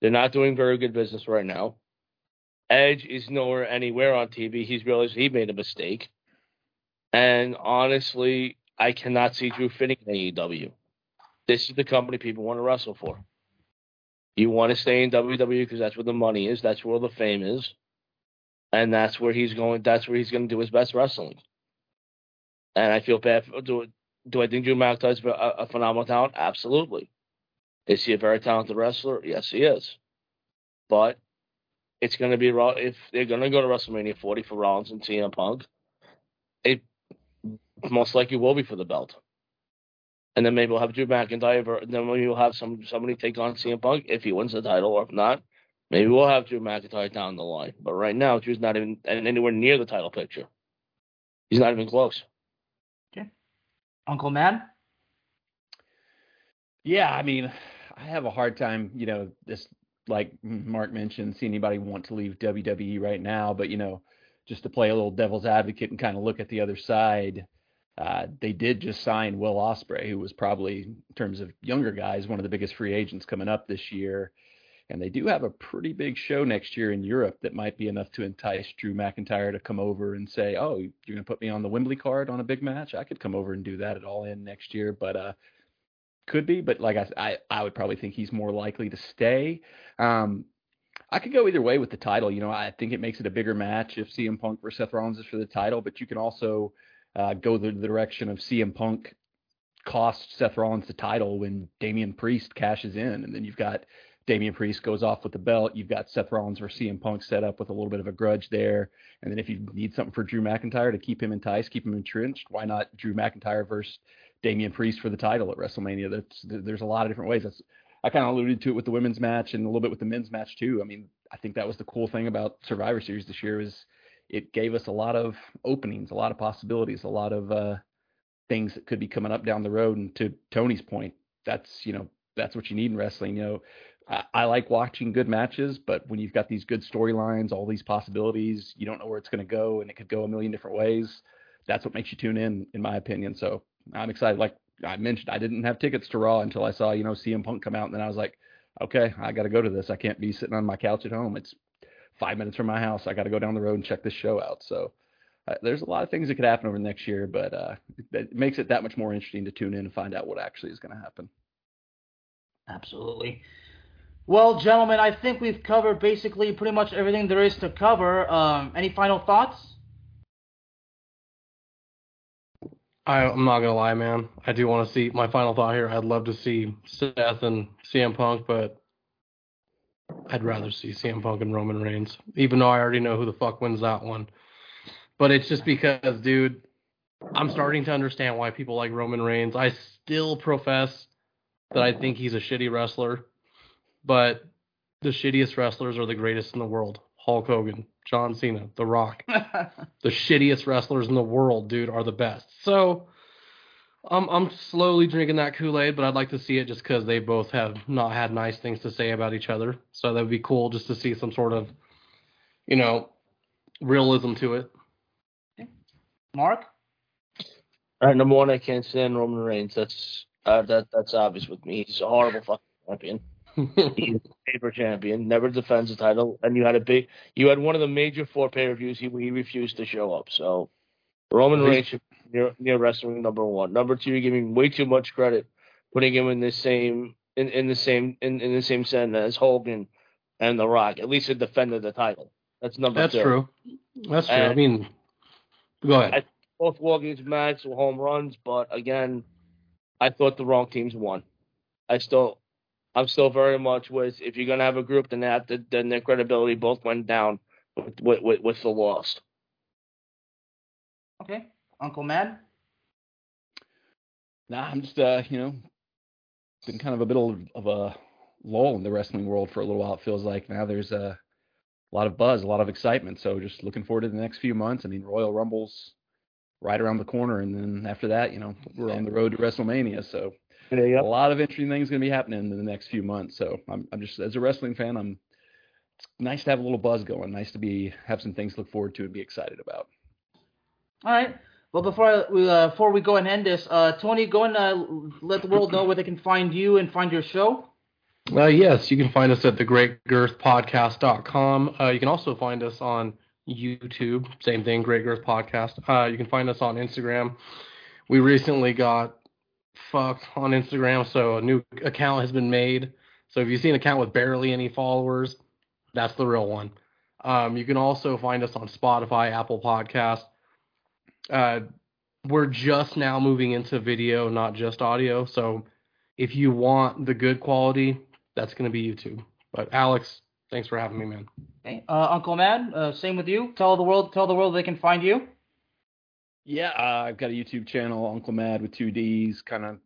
They're not doing very good business right now. Edge is nowhere anywhere on TV. He's realized he made a mistake. And honestly, I cannot see Drew fitting in AEW. This is the company people want to wrestle for. You want to stay in WWE because that's where the money is, that's where the fame is, and that's where he's going. That's where he's going to do his best wrestling. And I feel bad. For, do do I think Drew McIntyre is a, a phenomenal talent? Absolutely. Is he a very talented wrestler? Yes, he is. But it's going to be Raw if they're going to go to WrestleMania 40 for Rollins and CM Punk. It most likely will be for the belt. And then maybe we'll have Drew McIntyre, or then maybe we'll have some somebody take on CM Punk if he wins the title, or if not, maybe we'll have Drew McIntyre down the line. But right now, Drew's not even anywhere near the title picture. He's not even close. Okay, Uncle Mad? Yeah, I mean, I have a hard time, you know, this like Mark mentioned, see anybody want to leave WWE right now, but you know, just to play a little devil's advocate and kind of look at the other side, uh, they did just sign Will Ospreay, who was probably, in terms of younger guys, one of the biggest free agents coming up this year. And they do have a pretty big show next year in Europe that might be enough to entice Drew McIntyre to come over and say, "Oh, you're going to put me on the Wembley card on a big match? I could come over and do that at All In next year." But uh, could be, but like I, I, I would probably think he's more likely to stay. Um, I could go either way with the title. You know, I think it makes it a bigger match if CM Punk versus Seth Rollins is for the title, but you can also uh, go the, the direction of CM Punk cost Seth Rollins the title when Damian Priest cashes in, and then you've got Damian Priest goes off with the belt. You've got Seth Rollins versus CM Punk set up with a little bit of a grudge there. And then if you need something for Drew McIntyre to keep him enticed, keep him entrenched, why not Drew McIntyre versus Damian Priest for the title at WrestleMania? That's, there's a lot of different ways. That's I kind of alluded to it with the women's match and a little bit with the men's match too. I mean, I think that was the cool thing about Survivor Series this year is it gave us a lot of openings, a lot of possibilities, a lot of uh, things that could be coming up down the road. And to Tony's point, that's you know that's what you need in wrestling. You know, I, I like watching good matches, but when you've got these good storylines, all these possibilities, you don't know where it's going to go, and it could go a million different ways. That's what makes you tune in, in my opinion. So I'm excited. Like I mentioned, I didn't have tickets to Raw until I saw you know CM Punk come out, and then I was like, okay, I got to go to this. I can't be sitting on my couch at home. It's five minutes from my house. I got to go down the road and check this show out. So. Uh, there's a lot of things that could happen over the next year, but uh, it makes it that much more interesting to tune in and find out what actually is going to happen. Absolutely. Well, gentlemen, I think we've covered basically pretty much everything there is to cover. Um, any final thoughts? I, I'm not gonna lie, man. I do want to see my final thought here. I'd love to see Seth and CM Punk, but I'd rather see CM Punk and Roman Reigns, even though I already know who the fuck wins that one. But it's just because, dude, I'm starting to understand why people like Roman Reigns. I still profess that I think he's a shitty wrestler, but the shittiest wrestlers are the greatest in the world. Hulk Hogan, John Cena, The Rock. the shittiest wrestlers in the world, dude, are the best. So I'm I'm slowly drinking that Kool-Aid, but I'd like to see it just because they both have not had nice things to say about each other. So that would be cool just to see some sort of, you know, realism to it. Mark? All right, number one, I can't stand Roman Reigns. That's uh, that that's obvious with me. He's a horrible fucking champion. He's a paper champion, never defends the title, and you had a big, you had one of the major four pay per views. He he refused to show up. So Roman Reigns near, near wrestling number one. Number two, you're giving way too much credit, putting him in the same in, in the same in, in the same sentence as Hogan and The Rock. At least he defended the title. That's number That's two. true. That's true. I mean, go ahead. I- Both WarGames matches were home runs, but again, I thought the wrong teams won. I still, I'm still very much with if you're gonna have a group, then that then their credibility both went down with with, with, with the loss. Okay, Uncle Mad. Nah, I'm just uh, you know, been kind of a bit of a lull in the wrestling world for a little while. It feels like now there's a lot of buzz, a lot of excitement. So just looking forward to the next few months. I mean, Royal Rumble's right around the corner, and then after that, you know, we're on the road to WrestleMania. So a lot of interesting things going to be happening in the next few months. So I'm, I'm just as a wrestling fan, I'm. It's nice to have a little buzz going. Nice to be have some things to look forward to and be excited about. All right. Well, before we uh, before we go and end this, uh, Tony, go and uh, let the world know where they can find you and find your show. Uh, yes, you can find us at thegreatgirthpodcast.com. Uh, you can also find us on YouTube. Same thing, Great Girth Podcast. Uh, you can find us on Instagram. We recently got fucked on Instagram, so a new account has been made. So if you see an account with barely any followers, that's the real one. Um, you can also find us on Spotify, Apple Podcast. Uh, we're just now moving into video, not just audio. So if you want the good quality, that's going to be YouTube. But Alex, thanks for having me, man. Okay. Uh, Uncle Madd, uh, same with you. Tell the world, tell the world they can find you. Yeah, uh, I've got a YouTube channel, Uncle Madd with two D's. Kind of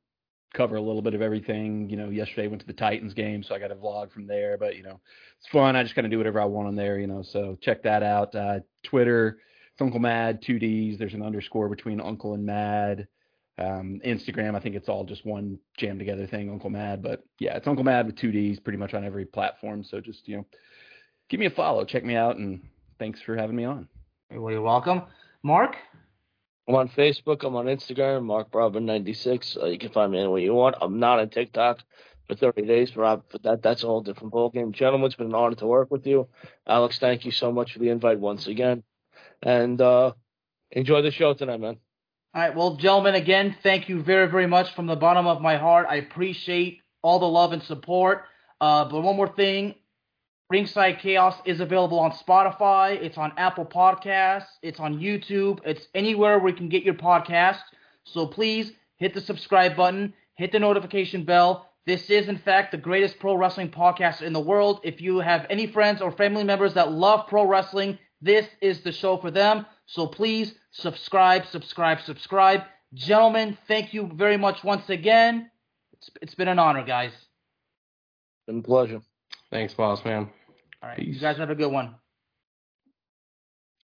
cover a little bit of everything. You know, yesterday went to the Titans game, so I got a vlog from there. But you know, it's fun. I just kind of do whatever I want on there. You know, so check that out. Uh, Twitter, it's Uncle Madd, two D's. There's an underscore between Uncle and Madd. Um, Instagram, I think it's all just one jam together thing, Uncle Madd. But yeah, it's Uncle Madd with two D's pretty much on every platform. So just, you know, give me a follow, check me out, and thanks for having me on. Well, you're welcome. Mark? I'm on Facebook. I'm on Instagram, Mark Bravo96. Uh, you can find me anywhere you want. I'm not on TikTok for 30 days, but that that's a whole different ballgame. Gentlemen, it's been an honor to work with you. Alex, thank you so much for the invite once again. And uh, enjoy the show tonight, man. All right, well, gentlemen, again, thank you very, very much from the bottom of my heart. I appreciate all the love and support. Uh, but one more thing, Ringside Chaos is available on Spotify. It's on Apple Podcasts. It's on YouTube. It's anywhere where you can get your podcast. So please hit the subscribe button, hit the notification bell. This is, in fact, the greatest pro wrestling podcast in the world. If you have any friends or family members that love pro wrestling, this is the show for them. So please subscribe, subscribe, subscribe. Gentlemen, thank you very much once again. It's, it's been an honor, guys. Been a pleasure. Thanks, boss man. All right, Peace. you guys have a good one.